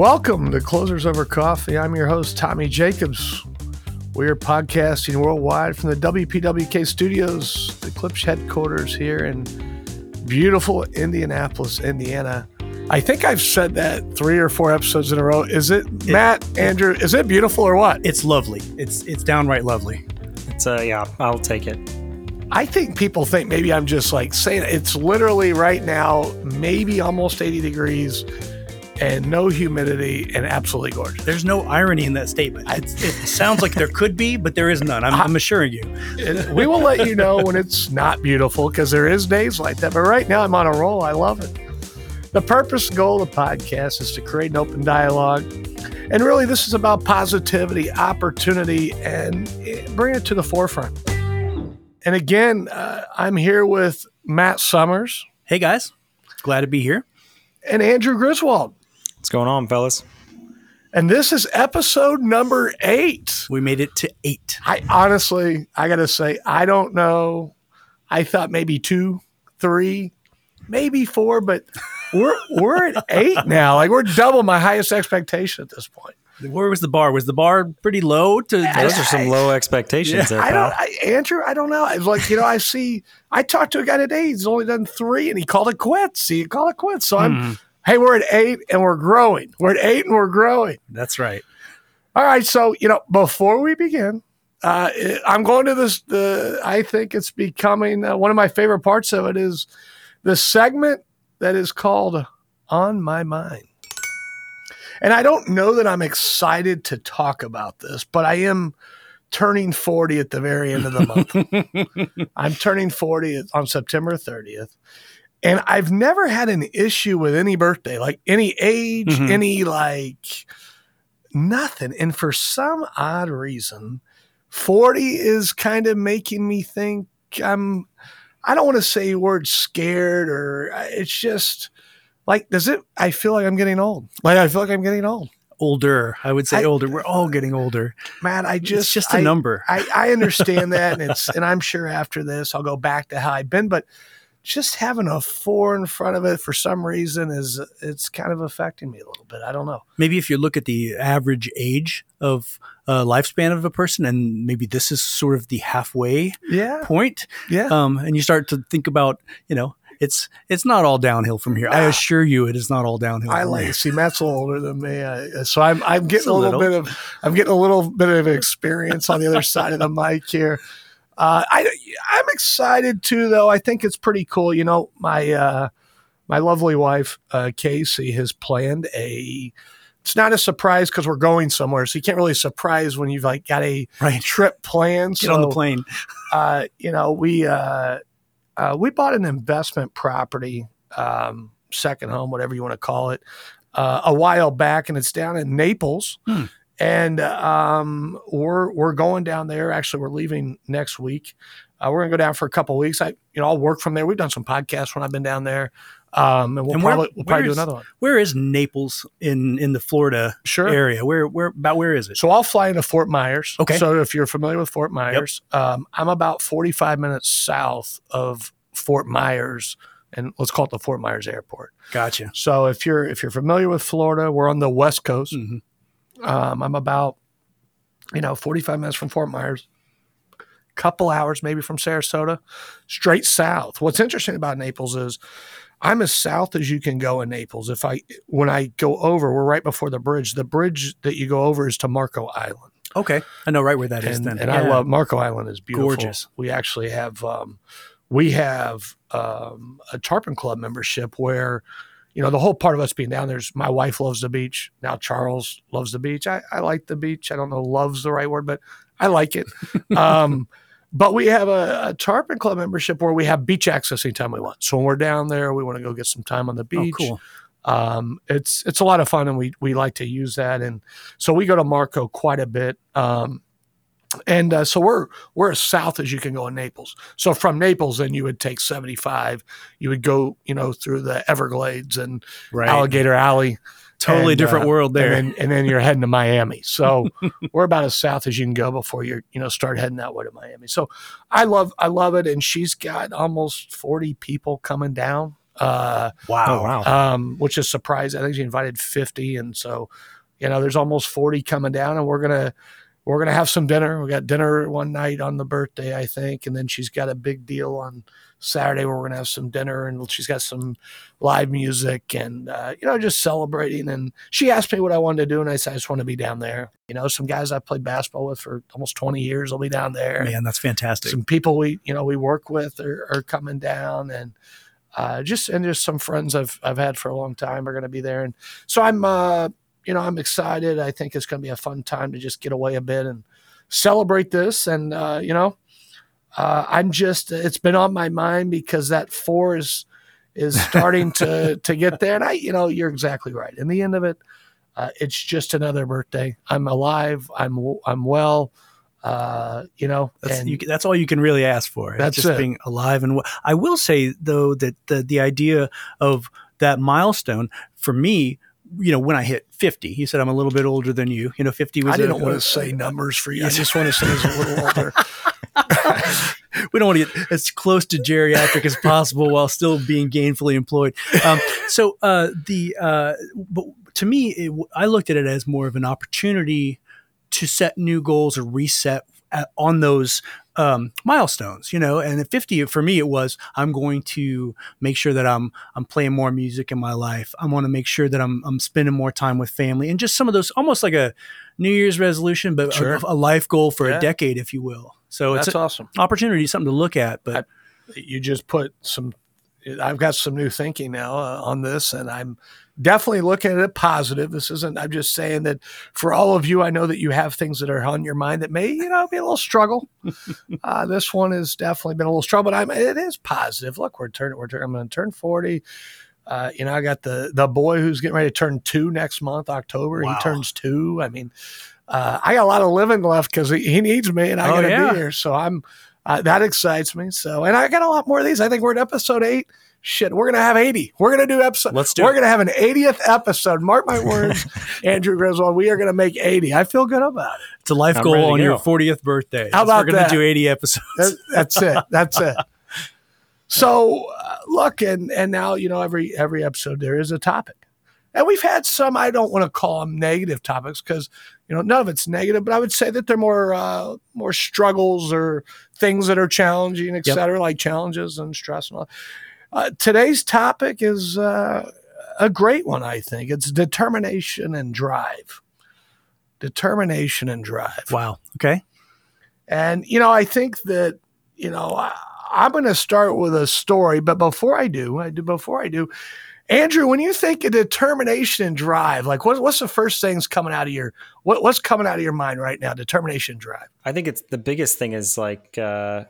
Welcome to Closers Over Coffee. I'm your host, Tommy Jacobs. We are podcasting worldwide from the WPWK studios, the Klipsch headquarters here in beautiful Indianapolis, Indiana. I think I've said that three or four episodes in a row. Is it, It- Matt, Andrew? Is it beautiful or what? It's lovely. It's it's downright lovely. It's uh yeah, I'll take it. I think people think maybe I'm just like saying it. it's literally right now, maybe almost 80 degrees and no humidity and absolutely gorgeous. There's no irony in that statement. It sounds like there could be, but there is none. I'm, I'm assuring you. We will let you know when it's not beautiful because there is days like that. But right now, I'm on a roll. I love it. The purpose and goal of the podcast is to create an open dialogue. And really, this is about positivity, opportunity, and bring it to the forefront. And again, uh, I'm here with Matt Summers Hey guys, glad to be here. and Andrew Griswold. What's going on, fellas? And this is episode number eight. We made it to eight. I honestly, I got to say, I don't know. I thought maybe two, three, maybe four, but we're we're at eight now. Like we're double my highest expectation at this point. Where was the bar? Was the bar pretty low? To Those are some low expectations there, I don't, I, Andrew. I don't know. I was like, you know, I see. I talked to a guy today. He's only done three, and he called it quits. He called it quits. So I'm. Hmm. Hey, we're at eight, and we're growing. We're at eight, and we're growing. that's right. All right. So, you know, before we begin, uh, I'm going to this. The I think it's becoming uh, one of my favorite parts of it is the segment that is called "On My Mind." And I don't know that I'm excited to talk about this, but I am turning 40 at the very end of the month. I'm turning 40 on September 30th. And I've never had an issue with any birthday, like any age, Mhm. any like nothing. And for some odd reason, 40 is kind of making me think I'm, I don't want to say word scared or it's just like, does it, I feel like I'm getting old. Like, I feel like I'm getting old. older. I would say I- older. We're all getting older. Man, I just, it's just a I- number. I, I understand that, and it's and I'm sure after this I'll go back to how I've been, but just having a four in front of it for some reason is it's kind of affecting me a little bit. I don't know. maybe if you look at the average age of uh, lifespan of a person, and maybe this is sort of the halfway Yeah, point, yeah. um, and you start to think about, you know, it's it's not all downhill from here. I Ah. assure you, it is not all downhill. I like here. see Matt's a little older than me, uh, so I'm I'm getting a a little, little. bit of I'm getting a little bit of experience on the other side of the mic here. Uh, I I'm excited too, though. I think it's pretty cool. You know, my uh, my lovely wife uh, Casey has planned a. It's not a surprise because we're going somewhere, so you can't really surprise when you've like got a right. trip planned. Get so, on the plane. uh, you know, we uh, uh, we bought an investment property, um, second home, whatever you want to call it, uh, a while back, and it's down in Naples. Hmm. And um, we're we're going down there. Actually, we're leaving next week. Uh, we're gonna go down for a couple weeks. I you know I'll work from there. We've done some podcasts when I've been down there, um, and we'll And where- probably we'll probably do another one. Where is Naples in in the Florida Sure. area? Where where about where is it? So I'll fly into Fort Myers. Okay. So if you're familiar with Fort Myers, um, I'm about 45 minutes south of Fort Myers, and let's call it the Fort Myers Airport. Gotcha. So if you're if you're familiar with Florida, we're on the west coast. Mhm. Um, I'm about you know 45 minutes from Fort Myers, couple hours maybe from Sarasota, straight south. What's interesting about Naples is I'm as south as you can go in Naples. If I when I go over, we're right before the bridge. The bridge that you go over is to Marco Island Okay, I know right where that is. and, then, and I love Marco Island is beautiful. Gorgeous. We actually have um, we have um, a tarpon club membership where you know the whole part of us being down there's my wife loves the beach. Now Charles loves the beach. I, I like the beach. I don't know loves the right word, but I like it. um, but we have a, a tarpon club membership where we have beach access anytime we want. So when we're down there, we want to go get some time on the Oh, beach cool. um, it's it's a lot of fun and we we like to use that and so we go to Marco quite a bit um, and uh, so we're we're as south as you can go in Naples so from Naples then you would take 75 you would go you know through the Everglades and Right. Alligator Alley totally and, different uh, world there. and then, and then you're heading to Miami. So we're about as south as you can go before you're, you know, start heading that way to Miami. So I love, I love it. And she's got almost 40 people coming down Uh, wow, Oh, wow. um, which is surprising. I think she invited 50, and so you know, there's almost 40 coming down, and we're gonna we're gonna have some dinner. We got dinner one night on the birthday, I think, and then she's got a big deal on Saturday where we're gonna have some dinner, and she's got some live music, and uh, you know, just celebrating. And she asked me what I wanted to do, and I said I just want to be down there. You know, some guys I played basketball with for almost 20 years will be down there man, that's fantastic. some people we you know we work with are, are coming down and uh, just and just some friends I've I've had for a long time are going to be there and so I'm uh, you know I'm excited. I think it's going to be a fun time to just get away a bit and celebrate this. And uh, you know uh, I'm just it's been on my mind because that four is is starting to to get there. And I you know you're exactly right. In the end of it uh, it's just another birthday. I'm alive. I'm I'm well. Uh, you know That's, and you, that's all you can really ask for. It's That's just it. being alive and well. I will say though that the the idea of that milestone for me, you know, when I hit fifty, he said I'm a little bit older than you. You know, fifty was. I didn't a, want to say numbers for you. I just want to say it's a little older. we don't want to get as close to geriatric as possible while still being gainfully employed. Um, so uh, the uh, but to me, it, I looked at it as more of an opportunity to set new goals or reset at, on those um, milestones. You know, and at fifty for me, it was I'm going to make sure that I'm I'm playing more music in my life. I want to make sure that I'm I'm spending more time with family and just some of those almost like a New Year's resolution, but Sure. a, a life goal for Yeah. a decade, if you will. So it's That's a, awesome. opportunity, something to look at. But You just put some. I've got some new thinking now uh, on this, and I'm definitely looking at it positive. This isn't. I'm just saying that for all of you, I know that you have things that are on your mind that may, you know, be a little struggle. uh, this one has definitely been a little struggle, but I'm. It is positive. Look, we're turning. We're turning. I'm going to turn forty. Uh, you know, I got the the boy who's getting ready to turn two next month, October. Wow. He turns two. I mean, uh, I got a lot of living left because he, he needs me, and I Oh, got to yeah. be here. So I'm uh, that excites me. So, and I got a lot more of these. I think we're at episode eight. Shit, we're gonna have eighty. We're gonna do episode. Let's do We're it. gonna have an 80th episode. Mark my words, Andrew Griswold. We are gonna make 80. I feel good about it. it's a life I'm goal ready to on your 40th birthday. How about We're about going that? to do 80 episodes. That's it. That's it. So uh, look, and and now you know every every episode there is a topic, and we've had some. I don't want to call them negative topics because you know none of it's negative, but I would say that they're more uh, more struggles or things that are challenging, et Yep. cetera, like challenges and stress and all. Uh, today's topic is uh, a great one. I think it's determination and drive. Determination and drive. wow. Okay. And, you know, I think that, you know, I, I'm going to start with a story. But before I do, I do, before I do, Andrew, when you think of determination and drive, like what, what's the first things coming out of your, what, what's coming out of your mind right now? Determination and drive. I think it's the biggest thing is like uh,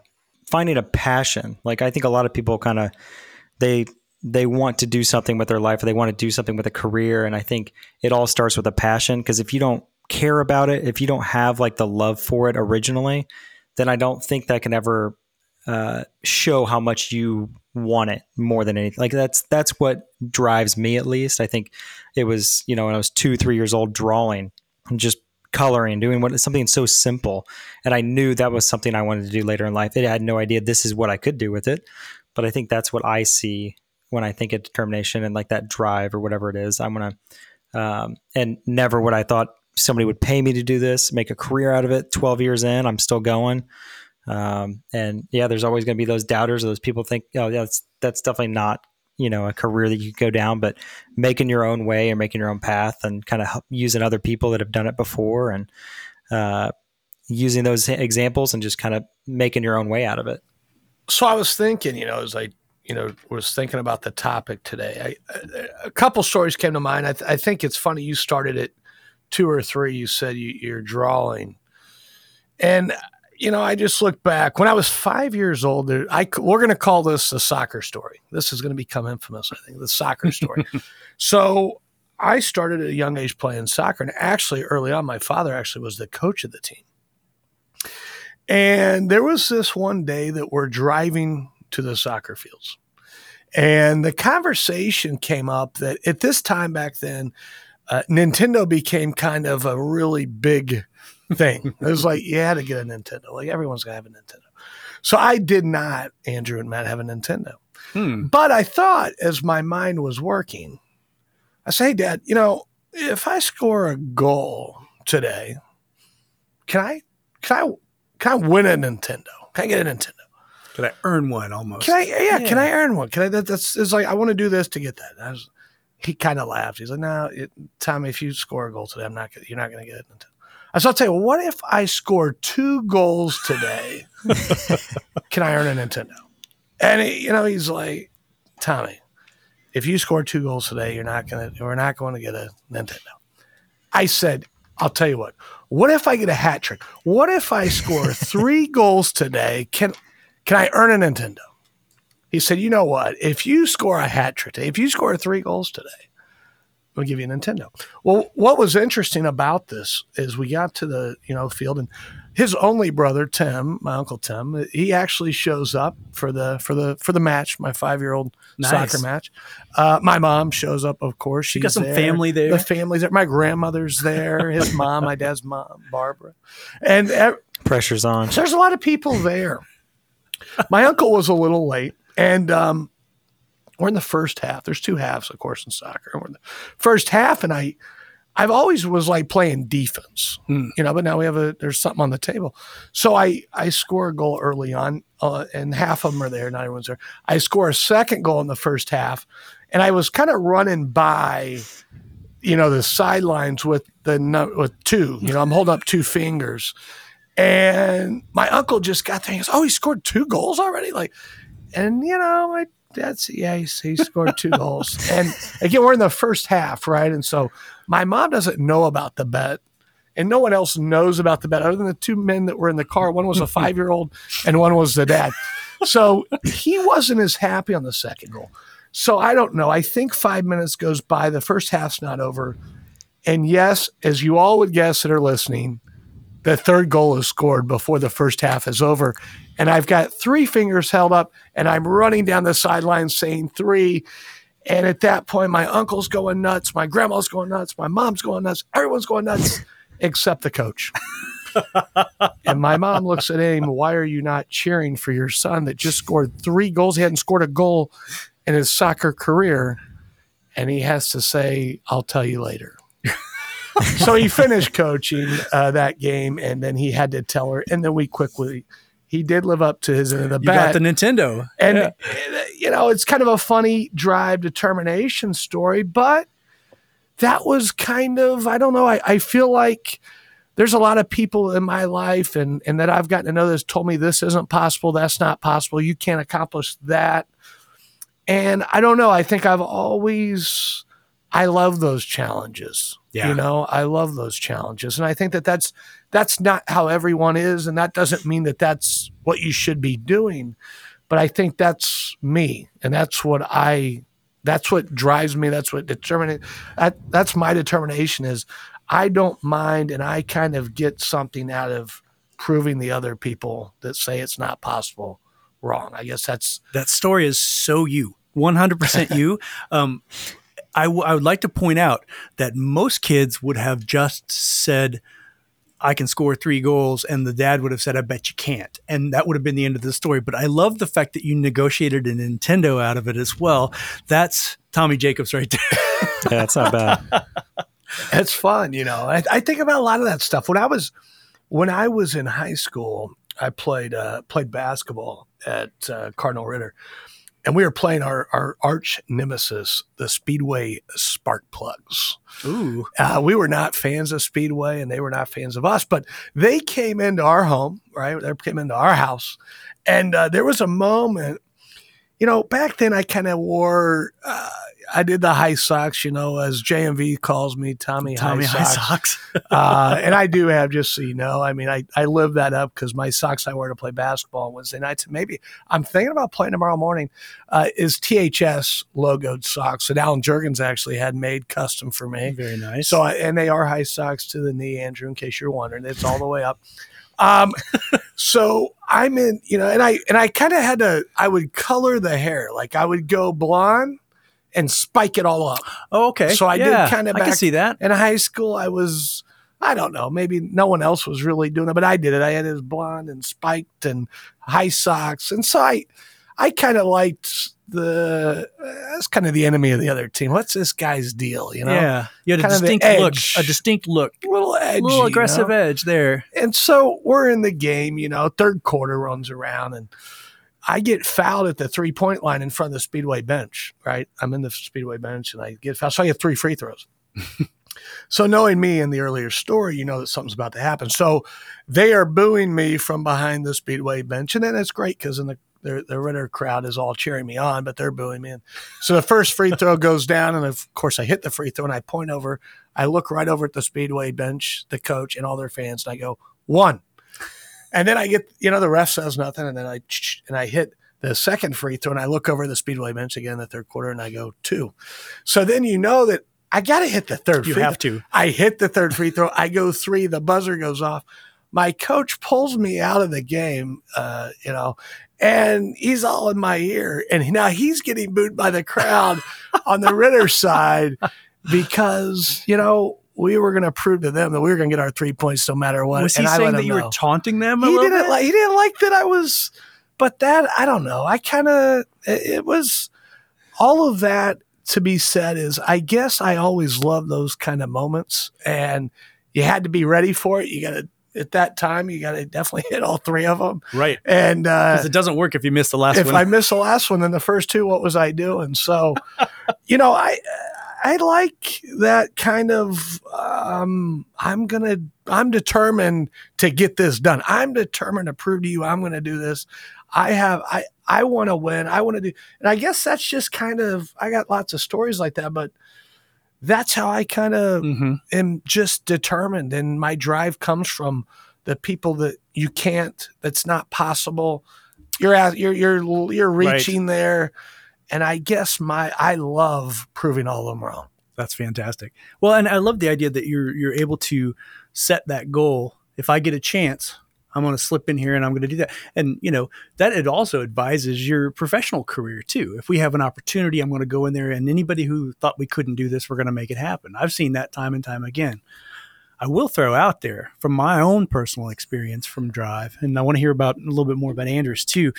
finding a passion. Like I think a lot of people kind of they they want to do something with their life or they want to do something with a career, and I think it all starts with a passion. Because if you don't care about it, if you don't have like the love for it originally, then I don't think that can ever uh, show how much you want it more than anything. Like that's that's what drives me at least. I think it was you know when I was two three years old drawing and just coloring, doing what something so simple, and I knew that was something I wanted to do later in life. I had no idea this is what I could do with it, but I think that's what I see when I think of determination and like that drive or whatever it is. I'm gonna um, and never would I thought somebody would pay me to do this, make a career out of it. Twelve years in, I'm still going. Um, and yeah, there's always going to be those doubters. Or those people think, oh, yeah, that's that's definitely not you know a career that you could go down. But making your own way and making your own path and kind of using other people that have done it before and uh, using those examples and just kind of making your own way out of it. So I was thinking, you know, as I, you know, was thinking about the topic today, I, a- a couple stories came to mind. I, th- I think it's funny you started at two or three. You said you, you're drawing, and you know, I just look back when I was five years old. There, I we're going to call this a soccer story. This is going to become infamous. I think the soccer story. so I started at a young age playing soccer, and actually, early on, my father actually was the coach of the team. And there was this one day that we're driving to the soccer fields. And the conversation came up that at this time back then, uh, Nintendo became kind of a really big thing. it was like you had to get a Nintendo. Like everyone's gonna have a Nintendo. So I did not, Andrew and Matt, have a Nintendo. Hmm. But I thought as my mind was working, I say, hey, Dad, you know, if I score a goal today, can I can I can I win a Nintendo? Can I get a Nintendo? Can I earn one almost? Can I? Yeah, can I earn one? Can I? That, that's it's like I want to do this to get that. I was, he kind of laughed. He's like, "No, it, Tommy, if you score a goal today, I'm not. You're not going to get it." I said, "I'll tell you, what, what if I score two goals today? can I earn a Nintendo?" And he, you know, he's like, "Tommy, if you score two goals today, you're not going to. We're not going to get a Nintendo." I said, "I'll tell you what. What if I get a hat trick? What if I score three goals today? Can can I earn a Nintendo?" He said, "You know what? If you score a hat trick today, if you score three goals today, we'll give you a Nintendo." Well, what was interesting about this is we got to the you know field and his only brother Tim, my uncle Tim, he actually shows up for the for the for the match, my five year old Nice. soccer match. Uh, my mom shows up, of course. She's got some there. family there. The family's there. My grandmother's there. His mom, my dad's mom, Barbara, and ev- Pressure's on. so there's a lot of people there. My uncle was a little late, and um, we're in the first half. There's two halves, of course, in soccer. We're in the first half, and I, I've always was like playing defense, Hmm. you know. But now we have a there's something on the table, so I I score a goal early on, uh, and half of them are there. Not everyone's there. I score a second goal in the first half, and I was kind of running by you know the sidelines with the with two. You know, I'm holding up two fingers, and my uncle just got there. He goes, "Oh, he scored two goals already!" Like, and you know, my dad's yeah, he, he scored two goals. And again, we're in the first half, right? And so my mom doesn't know about the bet. And no one else knows about the bet other than the two men that were in the car. One was a five year old and one was the dad. So he wasn't as happy on the second goal. So I don't know. I think five minutes goes by. The first half's not over. And yes, as you all would guess that are listening, the third goal is scored before the first half is over. And I've got three fingers held up and I'm running down the sideline saying three. And at that point, my uncle's going nuts, my grandma's going nuts, my mom's going nuts, everyone's going nuts except the coach. and my mom looks at him, why are you not cheering for your son that just scored three goals? He hadn't scored a goal in his soccer career. And he has to say, I'll tell you later. so he finished coaching uh, that game, and then he had to tell her. And then we quickly, he did live up to his end of the You got the Nintendo. and Yeah. You know, it's kind of a funny drive determination story, but that was kind of I don't know. I, I feel like there's a lot of people in my life and and that I've gotten to know that's told me this isn't possible, that's not possible, you can't accomplish that. And I don't know. I think I've always I love those challenges. Yeah. You know, I love those challenges, and I think that that's that's not how everyone is, and that doesn't mean that that's what you should be doing. But I think that's me, and that's what I. That's what drives me. That's what determines. That, that's my determination. Is I don't mind, and I kind of get something out of proving the other people that say it's not possible wrong. I guess that's that story is so you 100% you um, I, w- I would like to point out that most kids would have just said i can score three goals and the dad would have said i bet you can't and that would have been the end of the story but i love the fact that you negotiated a nintendo out of it as well that's tommy jacobs right there Yeah, that's not bad. It's fun, you know. I, I think about a lot of that stuff. When I was when I was in high school, I played uh, played basketball at uh, Cardinal Ritter, and we were playing our our arch nemesis, the Speedway Spark Plugs. ooh Uh, we were not fans of Speedway, and they were not fans of us. But they came into our home, right? They came into our house, and uh, there was a moment. You know, back then I kind of wore. Uh, I did the high socks, you know, as JMV calls me, Tommy, tommy high high socks. socks uh, and I do have, just so you know, I mean, I, I live that up because my socks I wear to play basketball on Wednesday nights. And maybe I'm thinking about playing tomorrow morning uh, is THS logoed socks that Alan Jurgens actually had made custom for me. very nice So, I- and they are high socks to the knee, Andrew, in case you're wondering. It's all the way up. Um, so I'm in, you know, and I, and I kind of had to, I would color the hair. Like I would go blonde and spike it all up. oh, okay so I did kinda i can see that In high school, I was, I don't know, maybe no one else was really doing it, but I did it. I had it blonde and spiked and high socks. And so I, I kind of liked the uh, that's kind of the enemy of the other team. What's this guy's deal? You know, yeah, you had a Kind distinct look, a distinct look, little edgy, a little you aggressive know? edge there. And so we're in the game. You know, third quarter runs around, and I get fouled at the three point line in front of the Speedway bench. Right, I'm in the Speedway bench, and I get fouled. So I get three free throws. So knowing me in the earlier story, you know that something's about to happen. So they are booing me from behind the speedway bench, and then it's great because in the the, the Ritter crowd is all cheering me on, but they're booing me. And so the first free throw goes down, and of course I hit the free throw, and I point over, I look right over at the speedway bench, the coach, and all their fans, and I go one, and then I get you know the ref says nothing, and then I and I hit the second free throw, and I look over the speedway bench again in the third quarter, and I go two. So then you know that I got to hit the third. You free have throw. to. I hit the third free throw. I go three. The buzzer goes off. My coach pulls me out of the game, uh, you know, and he's all in my ear. And now he's getting booed by the crowd on the Ritter side because, you know, we were going to prove to them that we were going to get our three points no matter what. Was he and saying that you know. were taunting them? A he didn't bit? like he didn't like that I was but that I don't know. I kind of it, it was all of that to be said is I guess I always love those kind of moments and you had to be ready for it. You got to at that time you got to definitely hit all three of them. right. And uh Because it doesn't work if you miss the last if one. I miss the last one, then the first two, what was I doing? So, you know, I I like that kind of. Um, I'm gonna. I'm determined to get this done. I'm determined to prove to you I'm going to do this. I have. I I want to win. I want to do. And I guess that's just kind of. I got lots of stories like that, but that's how I kind of hmm am just determined and my drive comes from the people that you can't that's not possible you're at you're you're you're Right. reaching there and i guess my i love proving all of them wrong That's fantastic. Well, and I love the idea that you're you're able to set that goal. If I get a chance, I'm going to slip in here and I'm going to do that. And you know that it also advises your professional career too. If we have an opportunity, I'm going to go in there, and anybody who thought we couldn't do this, we're going to make it happen. I've seen that time and time again. I will throw out there from my own personal experience from Drive, and I want to hear about a little bit more about Andrews too.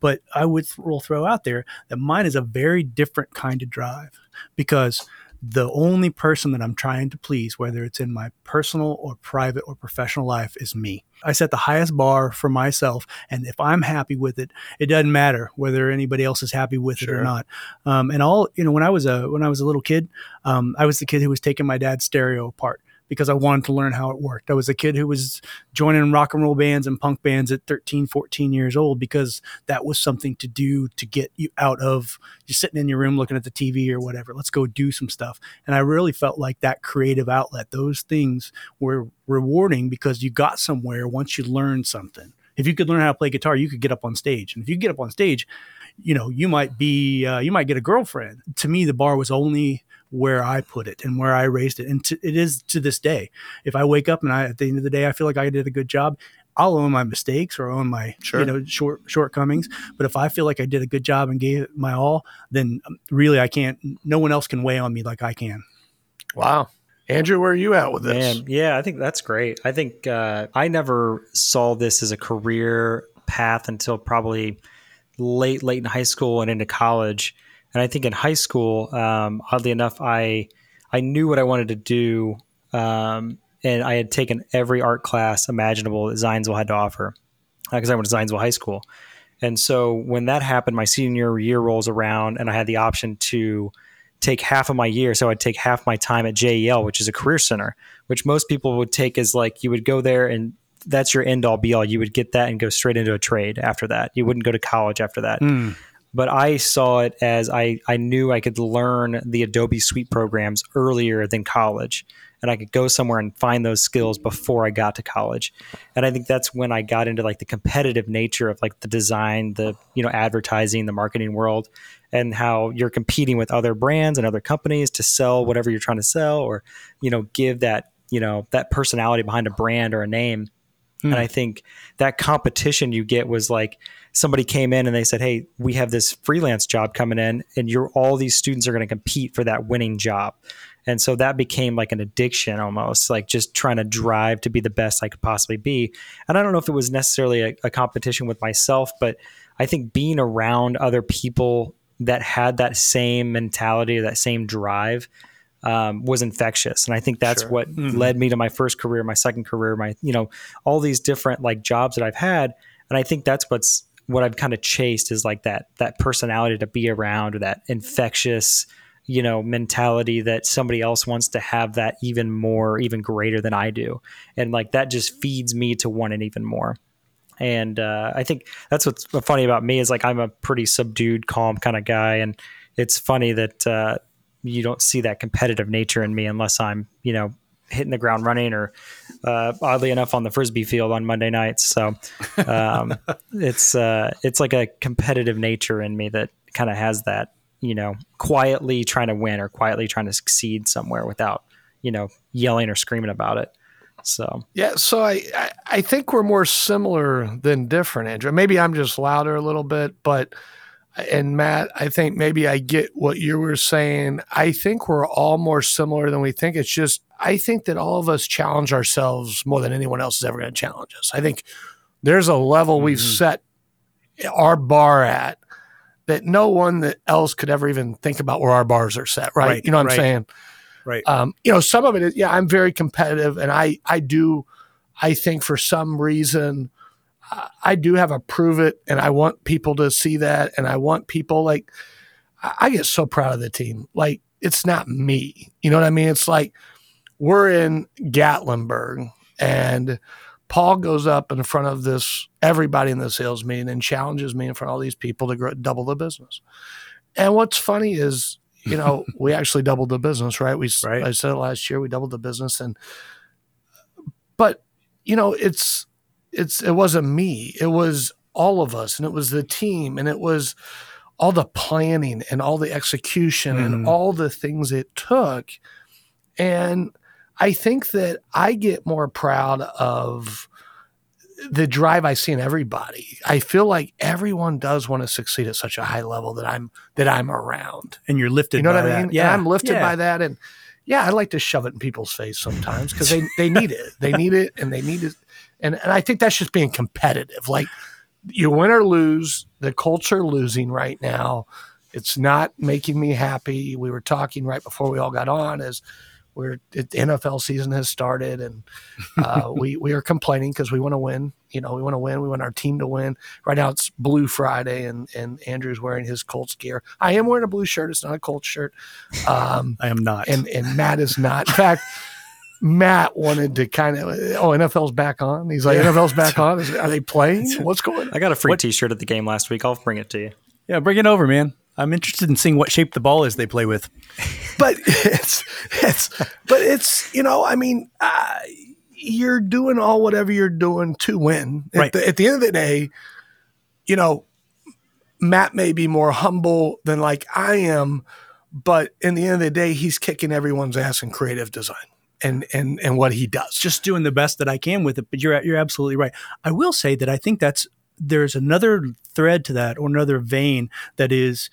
But I would th- will throw out there that mine is a very different kind of drive because the only person that I'm trying to please, whether it's in my personal or private or professional life, is me. I set the highest bar for myself, and if I'm happy with it, it doesn't matter whether anybody else is happy with it or not. Um, and all you know, when I was a when I was a little kid, um, I was the kid who was taking my dad's stereo apart because I wanted to learn how it worked. I was a kid who was joining rock and roll bands and punk bands at 13, 14 years old because that was something to do to get you out of just sitting in your room looking at the TV or whatever. Let's go do some stuff. And I really felt like that creative outlet, those things were rewarding because you got somewhere once you learned something. If you could learn how to play guitar, you could get up on stage. And if you get up on stage, you know, you might be, uh, you might get a girlfriend. To me, the bar was only where I put it and where I raised it. And to, it is to this day. If I wake up and I, at the end of the day, I feel like I did a good job, I'll own my mistakes or own my, Sure. you know, short shortcomings. But if I feel like I did a good job and gave it my all, then um, really I can't, no one else can weigh on me like I can. wow andrew where are you at with this Man, yeah, I think that's great. I think uh, I never saw this as a career path until probably late, late in high school and into college. And I think in high school, um, oddly enough, I I knew what I wanted to do, um, and I had taken every art class imaginable that Zionsville had to offer because I went to Zionsville High School. And so when that happened, my senior year rolls around, and I had the option to take half of my year. So I'd take half my time at JEL, which is a career center, which most people would take as like you would go there and that's your end all be all. You would get that and go straight into a trade after that. You wouldn't go to college after that. But I saw it as I, I knew I could learn the Adobe Suite programs earlier than college. And I could go somewhere and find those skills before I got to college. And I think that's when I got into like the competitive nature of like the design, the you know, advertising, the marketing world, and how you're competing with other brands and other companies to sell whatever you're trying to sell or, you know, give that, you know, that personality behind a brand or a name. Hmm. And I think that competition you get was like somebody came in and they said, "Hey, we have this freelance job coming in, and you're all these students are going to compete for that winning job." And so that became like an addiction almost, like just trying to drive to be the best I could possibly be. And I don't know if it was necessarily a, a competition with myself, but I think being around other people that had that same mentality, that same drive, um, was infectious, and I think that's Sure. what Mhm. led me to my first career, my second career, my you know all these different like jobs that I've had, and I think that's what's what I've kind of chased is like that that personality to be around or that infectious you know mentality that somebody else wants to have that even more even greater than I do. And like that just feeds me to want it even more. And uh, I think that's what's funny about me is like I'm a pretty subdued calm kind of guy. And it's funny that uh, you don't see that competitive nature in me unless I'm you know hitting the ground running or uh, oddly enough on the frisbee field on Monday nights. So um, it's uh, it's like a competitive nature in me that kind of has that you know quietly trying to win or quietly trying to succeed somewhere without you know yelling or screaming about it. So. Yeah, so I, I I think we're more similar than different, Andrew. Maybe I'm just louder a little bit, but and Matt, I think maybe I get what you were saying. I think we're all more similar than we think. It's just I think that all of us challenge ourselves more than anyone else is ever going to challenge us. I think there's a level we've Mhm. set our bar at that no one that else could ever even think about where our bars are set. Right? Right, you know what right. I'm saying? Right. um, you know, some of it is, yeah, I'm very competitive and I, I do, I think for some reason, I- do have a prove it and I want people to see that. And I want people like, I I get so proud of the team. Like, it's not me. You know what I mean? It's like we're in Gatlinburg and Paul goes up in front of this, everybody in the sales meeting and challenges me in front of all these people to grow, double the business. And what's funny is, you know, we actually doubled the business, right? We, Right. I said it last year, we doubled the business and, but you know, it's, it's, it wasn't me. It was all of us and it was the team and it was all the planning and all the execution and Mhm. all the things it took. And I think that I get more proud of the drive I see in everybody. I feel like everyone does want to succeed at such a high level that I'm that I'm around. and you're lifted. You know by what I that. mean? Yeah, And I'm lifted yeah. by that. And yeah, I like to shove it in people's face sometimes because they, they need it. They need it and they need it. And, and I think that's just being competitive. Like you win or lose, the Colts are losing right now. It's not making me happy. We were talking right before we all got on as we're the NFL season has started and uh, we we are complaining because we want to win. You know, we want to win. We want our team to win. Right now it's Blue Friday and and Andrew's wearing his Colts gear. I am wearing a blue shirt. It's not a Colts shirt. Um, I am not. and and Matt is not. In fact, Matt wanted to kind of oh NFL's back on. He's like Yeah. NFL's back on. Is, are they playing? What's going? on? I got a free What- T-shirt at the game last week. I'll bring it to you. yeah, bring it over, man. I'm interested in seeing what shape the ball is they play with. But it's it's but it's you know I mean uh, you're doing all whatever you're doing to win. At, Right. the, at the end of the day, you know Matt may be more humble than like I am, but in the end of the day, he's kicking everyone's ass in creative design and and and what he does. just doing the best that I can with it. But you're you're absolutely right. I will say that I think that's there's another thread to that or another vein that is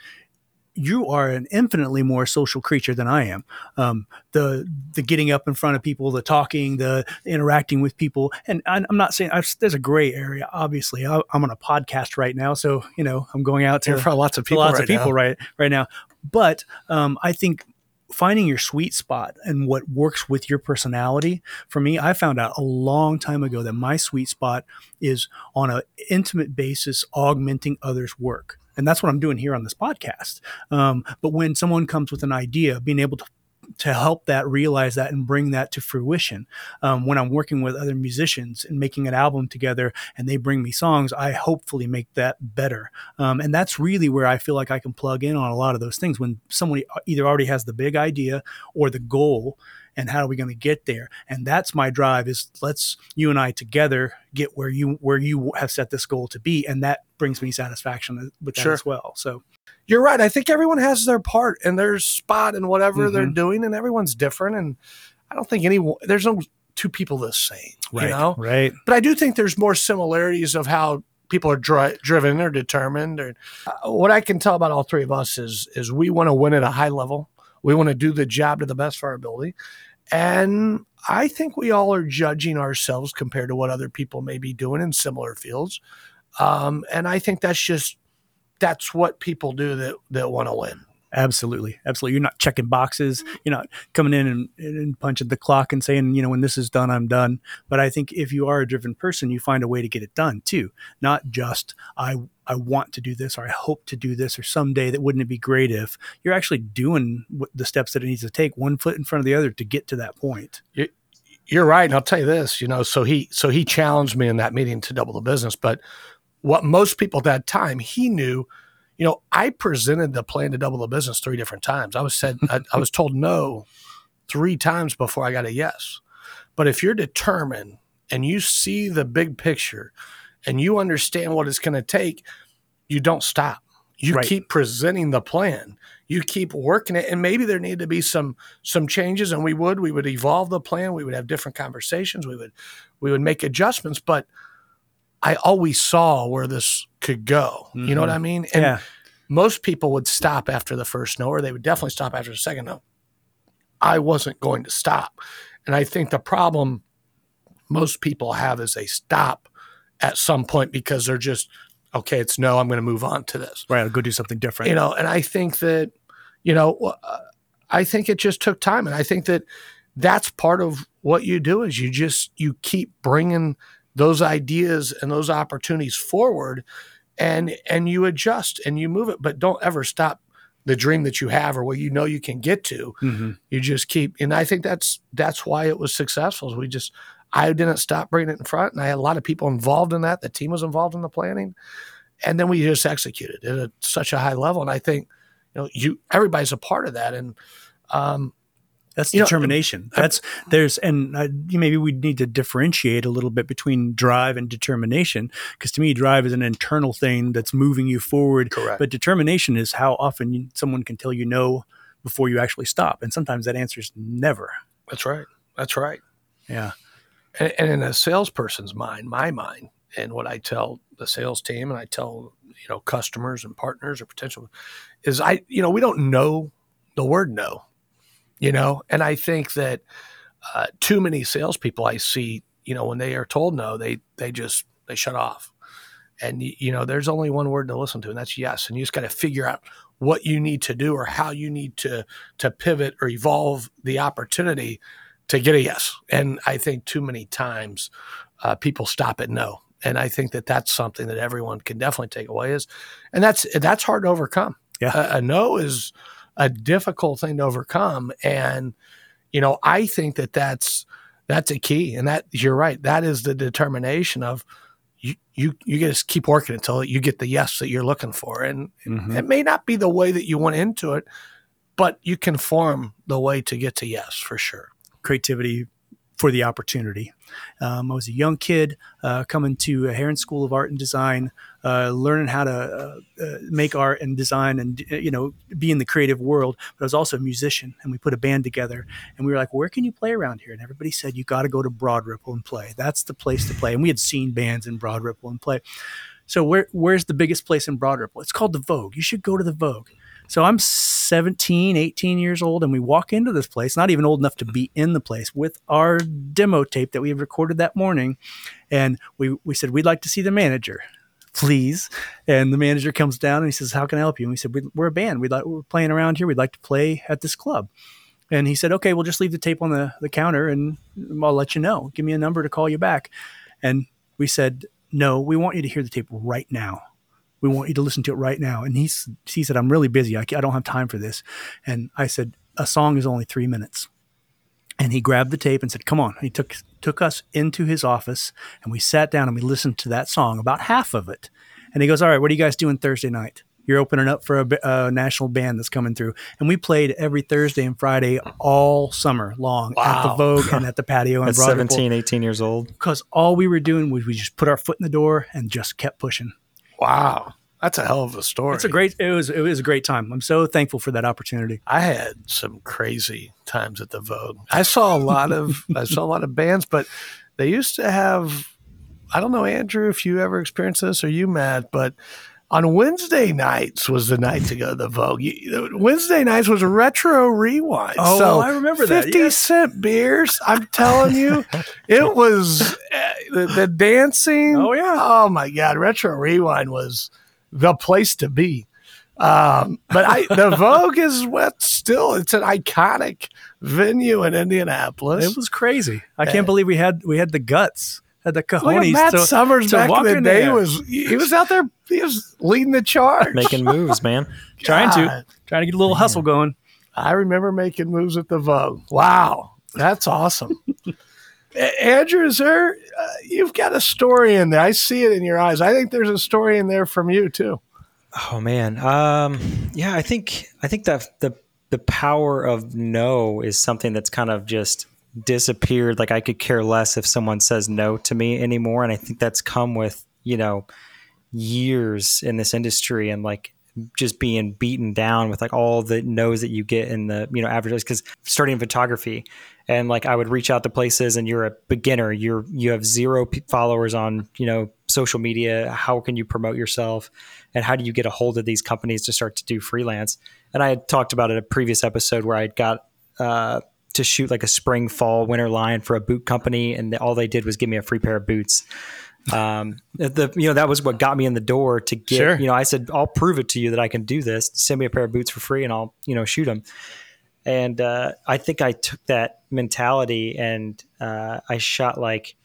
you are an infinitely more social creature than I am. Um, the the getting up in front of people, the talking, the interacting with people, and I'm not saying I've, there's a gray area. Obviously, I, I'm on a podcast right now, so you know I'm going out to for lots of people. lots right of people now. right right now. But um, I think finding your sweet spot and what works with your personality for me i found out a long time ago that my sweet spot is on an intimate basis augmenting others work. And that's what i'm doing here on this podcast. Um, but when someone comes with an idea being able to to help that realize that and bring that to fruition. Um, when i'm working with other musicians and making an album together and they bring me songs i hopefully make that better. Um, and that's really where I feel like I can plug in on a lot of those things. When someone either already has the big idea or the goal and how are we going to get there and that's my drive is let's you and I together get where you where you have set this goal to be and that brings me satisfaction with that Sure. as well so You're right. I think everyone has their part and their spot in whatever they're Mhm. doing, and everyone's different. And I don't think any there's no two people the same. You know, right but I do think there's more similarities of how people are dri- driven or determined. Or uh, what I can tell about all three of us is is we want to win at a high level. We want to do the job to the best of our ability, and I think we all are judging ourselves compared to what other people may be doing in similar fields. Um, and I think that's just that's what people do that that want to win. Absolutely, absolutely. You're not checking boxes. You're not coming in and, and punching the clock and saying, you know, when this is done, I'm done. But I think if you are a driven person, you find a way to get it done too. Not just I I want to do this or I hope to do this or someday that wouldn't it be great if you're actually doing the steps that it needs to take, one foot in front of the other to get to that point. You're right, and I'll tell you this. You know, so he so he challenged me in that meeting to double the business, but what most people at that time he knew you know, I presented the plan to double the business three different times. I was said I, I, was told no three times before I got a yes. But if you're determined and you see the big picture and you understand what it's going to take, you don't stop. You right. keep presenting the plan. You keep working it, and maybe there need to be some some changes, and we would we would evolve the plan. We would have different conversations. We would we would make adjustments, but I always saw where this could go. Mm-hmm. You know what mm-hmm. I mean? And yeah. most people would stop after the first no, or they would definitely stop after the second no. I wasn't going to stop. And I think the problem most people have is they stop at some point because they're just, okay, it's no, I'm going to move on to this. Right. I'll go do something different. You know, and I think that, you know, uh, I think it just took time. And I think that that's part of what you do is you just, you keep bringing those ideas and those opportunities forward and and you adjust and you move it but don't ever stop the dream that you have or what you know you can get to mm-hmm. you just keep and i think that's that's why it was successful we just i didn't stop bringing it in front and i had a lot of people involved in that the team was involved in the planning and then we just executed at such a high level and i think you know you everybody's a part of that and um, that's determination. Know, That's there's and uh, maybe we need to differentiate a little bit between drive and determination because to me, drive is an internal thing that's moving you forward. Correct. But determination is how often you, someone can tell you no before you actually stop, and sometimes that answer is never. That's right. That's right. Yeah. And, in a salesperson's mind, my mind, and what I tell the sales team, and I tell you know customers and partners or potential, is I you know we don't know the word no you know, and I think that uh, too many salespeople I see, you know, when they are told no, they they just they shut off, and you know, there's only one word to listen to, and that's yes, and you just got to figure out what you need to do or how you need to to pivot or evolve the opportunity to get a yes. And I think too many times uh, people stop at no, and I think that that's something that everyone can definitely take away is, and that's that's hard to overcome. Yeah, a, a no is a difficult thing to overcome. And, you know, I think that that's, that's a key. And that you're right. That is the determination of you, you, you just keep working until you get the yes that you're looking for. And mm-hmm. it may not be the way that you went into it, but you can form the way to get to yes for sure. Creativity for the opportunity. Um, I was a young kid uh, coming to a Herron School of Art and Design, uh, learning how to uh, uh make art and design and you know be in the creative world. But I was also a musician, and we put a band together. And we were like, "Where can you play around here?" And everybody said, "You got to go to Broad Ripple and play. That's the place to play." And we had seen bands in Broad Ripple and play. So where where's the biggest place in Broad Ripple? It's called the Vogue. You should go to the Vogue. So I'm 17, 18 years old, and we walk into this place, not even old enough to be in the place, with our demo tape that we had recorded that morning. And we, we said, We'd like to see the manager, please. And the manager comes down and he says, How can I help you? And we said, We're a band. We'd like, we're playing around here. We'd like to play at this club. And he said, Okay, we'll just leave the tape on the, the counter and I'll let you know. Give me a number to call you back. And we said, No, we want you to hear the tape right now we want you to listen to it right now. And he's, he said, I'm really busy. I, I don't have time for this. And I said, a song is only three minutes. And he grabbed the tape and said, "Come on." He took took us into his office, and we sat down and we listened to that song, about half of it. And he goes, "All right, what are you guys doing Thursday night? You're opening up for a, a national band that's coming through." And we played every Thursday and Friday all summer long wow. at the Vogue and at the patio. at 17, 18 years old. Because all we were doing was we just put our foot in the door and just kept pushing. Wow. That's a hell of a story. It's a great. It was. It was a great time. I'm so thankful for that opportunity. I had some crazy times at the Vogue. I saw a lot of. I saw a lot of bands, but they used to have. I don't know, Andrew, if you ever experienced this or you, Matt, but on Wednesday nights was the night to go to the Vogue. Wednesday nights was retro rewind. Oh, so I remember that, 50 yes. cent beers. I'm telling you, it was uh, the, the dancing. Oh, yeah. Oh my God. Retro rewind was the place to be. Um, but I, the Vogue is what still, it's an iconic venue in Indianapolis. It was crazy. I can't believe we had we had the guts, had the Look at cojones. Matt to- Summers to back walk in the in day there. was he was out there he was leading the charge. Making moves, man. trying to trying to get a little hustle going. I remember making moves at the Vogue. Wow, that's awesome. Andrew, is there? Uh, you've got a story in there. I see it in your eyes. I think there's a story in there from you too. Oh man, um, yeah, I think I think that the the power of no is something that's kind of just disappeared. Like I could care less if someone says no to me anymore, and I think that's come with you know years in this industry and like just being beaten down with like all the no's that you get in the you know advertising. because starting in photography and like I would reach out to places and you're a beginner you're you have zero followers on you know social media how can you promote yourself and how do you get a hold of these companies to start to do freelance and I had talked about it a previous episode where I'd got uh, to shoot like a spring fall winter line for a boot company and all they did was give me a free pair of boots. Um, the you know that was what got me in the door to get Sure. you know I said I'll prove it to you that I can do this. Send me a pair of boots for free and I'll you know shoot them and uh, I think I took that mentality and uh, I shot like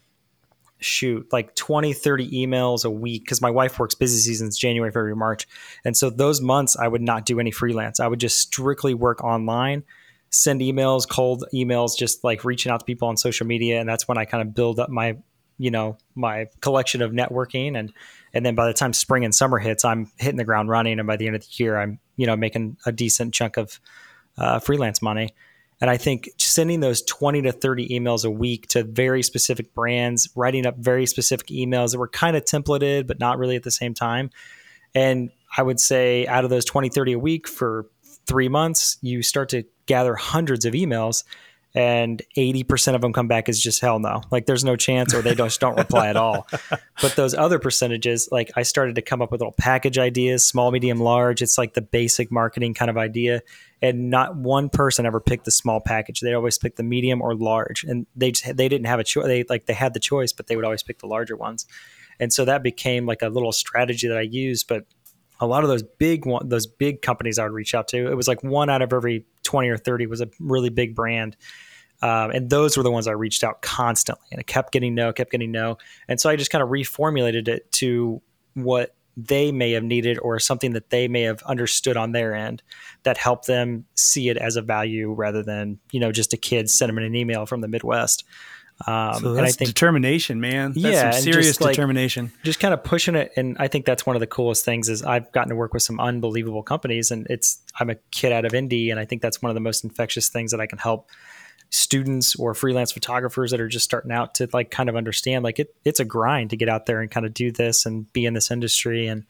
shoot like 20 30 emails a week because my wife works busy seasons January February March. And so those months I would not do any freelance. I would just strictly work online send emails cold emails just like reaching out to people on social media and that's when I kind of build up my you know my collection of networking and and then by the time spring and summer hits i'm hitting the ground running and by the end of the year i'm you know making a decent chunk of uh, freelance money. And i think sending those 20 to 30 emails a week to very specific brands writing up very specific emails that were kind of templated but not really at the same time. And i would say out of those 20 30 a week for three months you start to gather hundreds of emails and 80% of them come back as just hell no. Like there's no chance or they just don't reply at all. But those other percentages like i started to come up with little package ideas small medium large. It's like the basic marketing kind of idea. And not one person ever picked the small package. They always picked the medium or large. And they just, they didn't have a choice. They like they had the choice but they would always pick the larger ones. And so that became like a little strategy that i used but a lot of those big one, those big companies I would reach out to, it was like one out of every 20 or 30 was a really big brand. Um, and those were the ones I reached out constantly and it kept getting no, kept getting no. And so I just kind of reformulated it to what they may have needed or something that they may have understood on their end that helped them see it as a value rather than, you know, just a kid send them an email from the Midwest. Um, So and I that's think determination, man. That's Yeah, some serious just, like, determination. just kind of pushing it and i think that's one of the coolest things is i've gotten to work with some unbelievable companies and it's i'm a kid out of indy and i think that's one of the most infectious things that i can help students or freelance photographers that are just starting out to like kind of understand like it, it's a grind to get out there and kind of do this and be in this industry and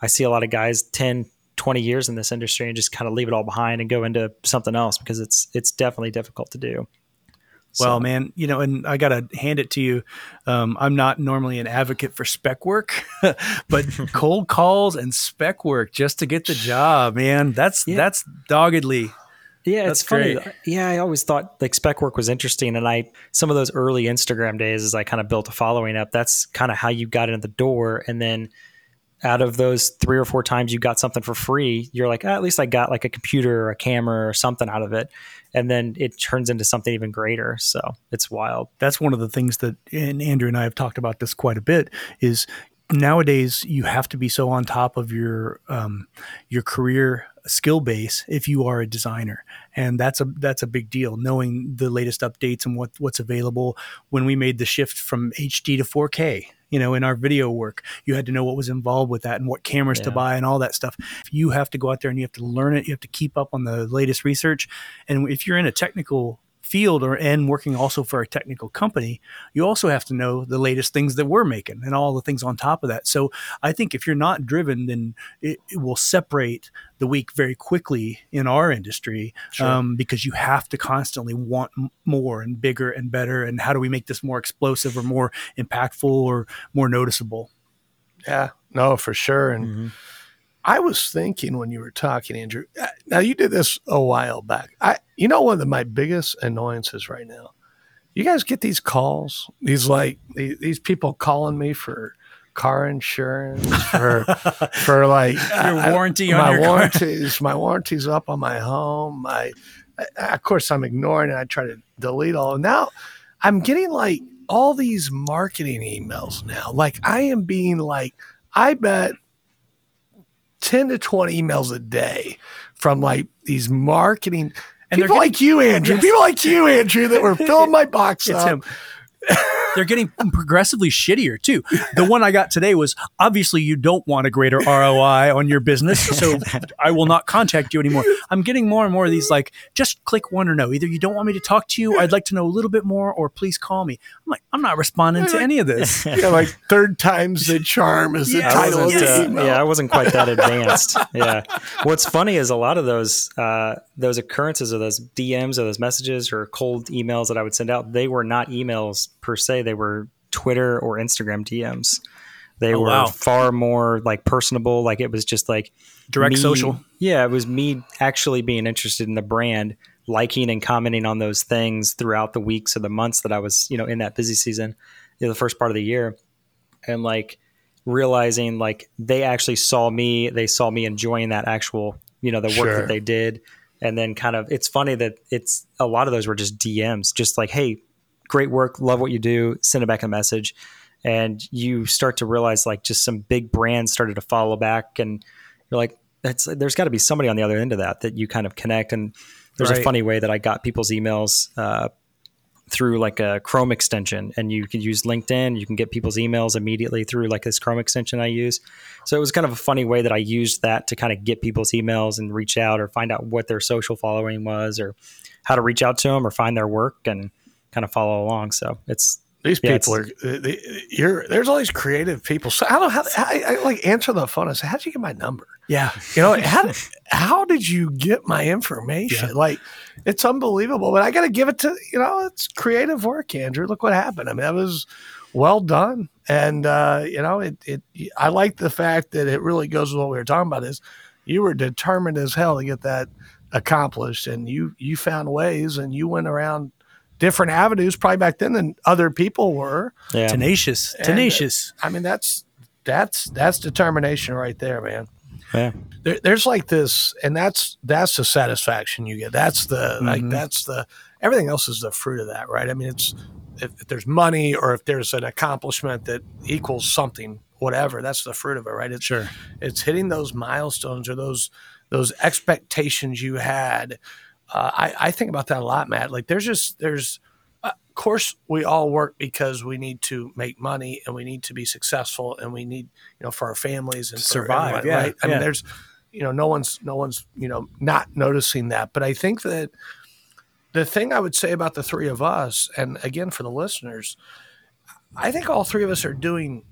i see a lot of guys 10 20 years in this industry and just kind of leave it all behind and go into something else because it's it's definitely difficult to do Well, So- man, you know, and I got to hand it to you. Um, I'm not normally an advocate for spec work, but cold calls and spec work just to get the job, man. That's Yeah. that's doggedly. Yeah, That's it's funny. great. Yeah, I always thought like spec work was interesting, and I some of those early Instagram days as I kind of built a following up. That's kind of how you got in the door, and then out of those three or four times you got something for free, you're like, "Ah, at least I got like a computer or a camera or something out of it, and then it turns into something even greater. So it's wild. That's one of the things that, and Andrew and I have talked about this quite a bit. Is nowadays you have to be so on top of your um, your career skill base if you are a designer. And that's a that's a big deal knowing the latest updates and what what's available. When we made the shift from HD to 4K you know in our video work you had to know what was involved with that and what cameras to buy and all that stuff. You have to go out there and you have to learn it. You have to keep up on the latest research. And if you're in a technical field or and working also for a technical company you also have to know the latest things that we're making and all the things on top of that so i think if you're not driven then it, it will separate the week very quickly in our industry um, because you have to constantly want m- more and bigger and better and how do we make this more explosive or more impactful or more noticeable Yeah, no, for sure. And Mhm. I was thinking when you were talking, Andrew. uh, Now you did this a while back. I, you know, one of my biggest annoyances right now. You guys get these calls, these like these, these people calling me for car insurance, for for like Your I- I- warranty on my your car. warranties. My warranties up on my home. My, I- of course, I'm ignoring it. I try to delete all. Now, I'm getting like all these marketing emails now. Like I am being like, I bet 10 to 20 emails a day from like these marketing And they're people getting- like you, Andrew. People like you, Andrew, that were filling my box It's up. him. They're getting progressively shittier too. The one I got today was obviously you don't want a greater ROI on your business, so I will not contact you anymore. I'm getting more and more of these like just click one or no. Either you don't want me to talk to you, I'd like to know a little bit more, or please call me. I'm like, I'm not responding to any of this. Yeah, like third time's the charm is the Yes, I title of wasn't, uh, email. yeah, I wasn't quite that advanced. yeah. What's funny is a lot of those uh, those occurrences or those DMs or those messages or cold emails that I would send out, they were not emails per se. They were Twitter or Instagram DMs. They Oh, were wow. far more like personable. Like it was just like Direct me- social. Yeah, it was me actually being interested in the brand, liking and commenting on those things throughout the weeks or the months that I was, you know, in that busy season, you know, the first part of the year, and like realizing like they actually saw me, they saw me enjoying that actual, you know, the work Sure. that they did, and then kind of it's funny that it's a lot of those were just DMs, just like, hey, great work, love what you do, send it back a message. And you start to realize like just some big brands started to follow back and you're like, that's there's got to be somebody on the other end of that that you kind of connect. And there's a funny way that I got people's emails uh, through like a Chrome extension, and you can use LinkedIn. You can get people's emails immediately through like this Chrome extension I use. So it was kind of a funny way that I used that to kind of get people's emails and reach out or find out what their social following was or how to reach out to them or find their work and kind of follow along. So it's These Yeah, people are. uh, they- You're there's all these creative people. So I don't know how I, I like answer the phone. I say, "How'd you get my number?" Yeah. You know, how how did you get my information? Like, it's unbelievable. But I got to give it to you know, it's creative work, Andrew. Look what happened. I mean, that was well done, and uh, you know, it it. I like the fact that it really goes with what we were talking about. Is you were determined as hell to get that accomplished, and you you found ways, and you went around different avenues probably back then than other people were. yeah. Tenacious. And, uh, Tenacious. I mean, that's that's that's determination right there, man. Yeah. There, there's like this, and that's that's the satisfaction you get. That's the like Mhm. that's the everything else is the fruit of that, right? I mean, it's if, if there's money or if there's an accomplishment that equals something, whatever, that's the fruit of it, right? It's Sure. it's hitting those milestones or those those expectations you had. Uh, I, I think about that a lot, Matt. Like there's just there's uh, of course we all work because we need to make money and we need to be successful and we need you know for our families and To survive, everyone, yeah, right i yeah. mean there's you know no one's no one's you know not noticing that but i think that the thing i would say about the three of us and again for the listeners i think all three of us are doing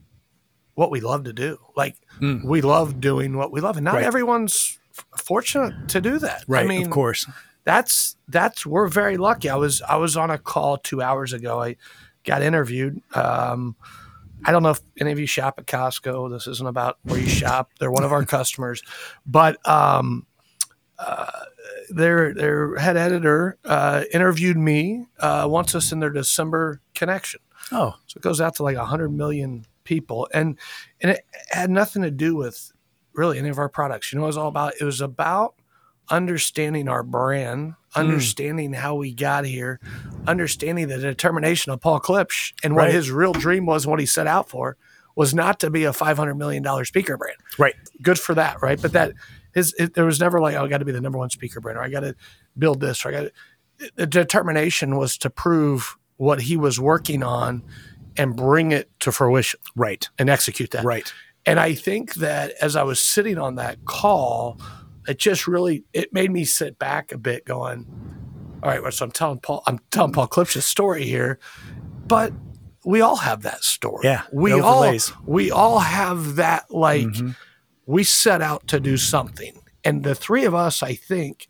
what we love to do like Mm. we love doing what we love and not Right. everyone's fortunate to do that Right. i mean of course. That's that's we're very lucky. I was I was on a call two hours ago. I got interviewed. Um, I don't know if any of you shop at Costco. This isn't about where you shop. They're one of our customers, but um, uh, their their head editor uh, interviewed me. Uh, wants us in their December connection. Oh. So it goes out to like hundred million people, and and it had nothing to do with really any of our products. You know, it was all about. It was about understanding our brand, understanding how we got here, understanding the determination of Paul Klipsch and what Right. his real dream was, and what he set out for, was not to be a five hundred million dollar speaker brand. Right. Good for that, right? But that his it, there was never like, oh, I got to be the number one speaker brand, or I got to build this, or I got to. The determination was to prove what he was working on and bring it to fruition Right. and execute that. Right. And I think that as I was sitting on that call, it just really it made me sit back a bit, going, "All right, well, so I'm telling Paul, I'm telling Paul Klipsch's story here, but we all have that story. Yeah, we all overlays. we all have that. Like Mhm. we set out to do something, and the three of us, I think,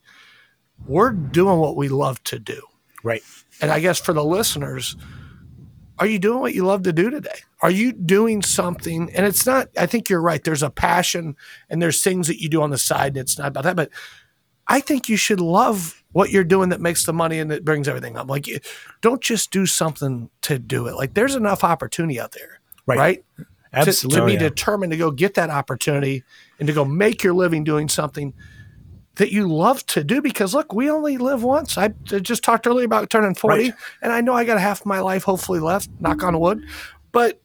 we're doing what we love to do. Right. And I guess for the listeners, are you doing what you love to do today? Are you doing something? And it's not, I think you're right. There's a passion and there's things that you do on the side. And it's not about that. But I think you should love what you're doing that makes the money and that brings everything up. Like, don't just do something to do it. Like, there's enough opportunity out there. Right. right? Absolutely. To, to be oh, yeah. determined to go get that opportunity and to go make your living doing something that you love to do because look, we only live once. I just talked earlier about turning 40 right. and I know I got half my life hopefully left, knock on wood, but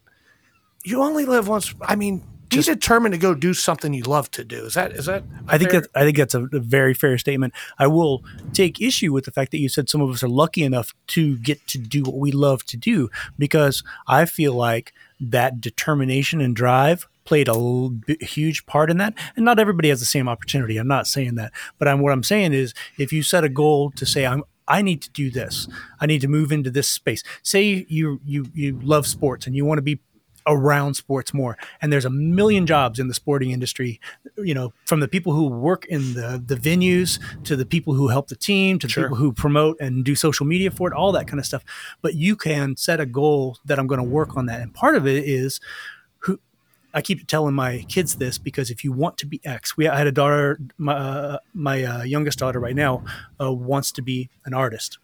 you only live once. I mean, be just, determined to go do something you love to do. Is that is that? I think that I think that's a, a, very fair statement. I will take issue with the fact that you said some of us are lucky enough to get to do what we love to do because I feel like that determination and drive played a huge part in that. And not everybody has the same opportunity. I'm not saying that, but I'm, what I'm saying is if you set a goal to say I'm I need to do this. I need to move into this space. Say you you you love sports and you want to be around sports more and there's a million jobs in the sporting industry you know from the people who work in the the venues to the people who help the team to the sure. people who promote and do social media for it all that kind of stuff but you can set a goal that I'm going to work on that and part of it is I keep telling my kids this because if you want to be X, we I had a daughter, my, uh, my uh, youngest daughter right now uh, wants to be an artist.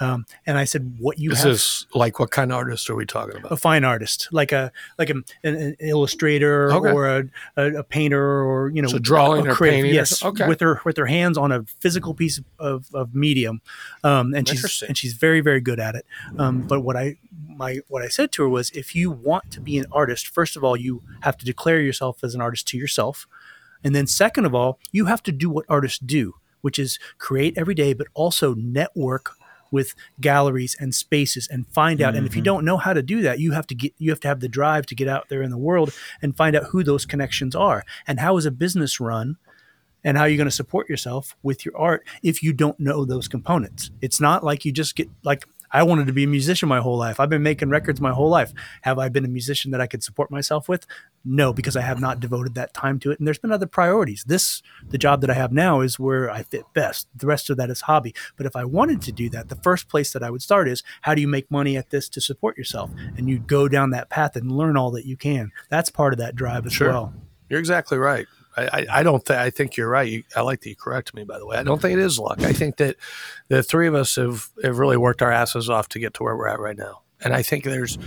Um, and I said, "What you this have, is like what kind of artist are we talking about? A fine artist, like a like a, an, an illustrator okay. or a, a, a, painter or you know, so drawing or creative, painting. Yes, okay. with her with her hands on a physical piece of, of medium, um, and she's and she's very very good at it. Um, but what I my what I said to her was, if you want to be an artist, first of all, you have to declare yourself as an artist to yourself, and then second of all, you have to do what artists do, which is create every day, but also network with galleries and spaces and find out. Mm-hmm. And if you mm-hmm. don't know how to do that, you have to get you have to have the drive to get out there in the world and find out who those connections are and how is a business run and how you're going to support yourself with your art if you don't know those components. It's not like you just get like I wanted to be a musician my whole life. I've been making records my whole life. Have I been a musician that I could support myself with? No, because I have not devoted that time to it. And there's been other priorities. This, the job that I have now, is where I fit best. The rest of that is hobby. But if I wanted to do that, the first place that I would start is how do you make money at this to support yourself? And you go down that path and learn all that you can. That's part of that drive as sure. well. You're exactly right. I, I don't think I think you're right. You, I like that you correct me. By the way, I don't think it is luck. I think that the three of us have have really worked our asses off to get to where we're at right now, and I think there's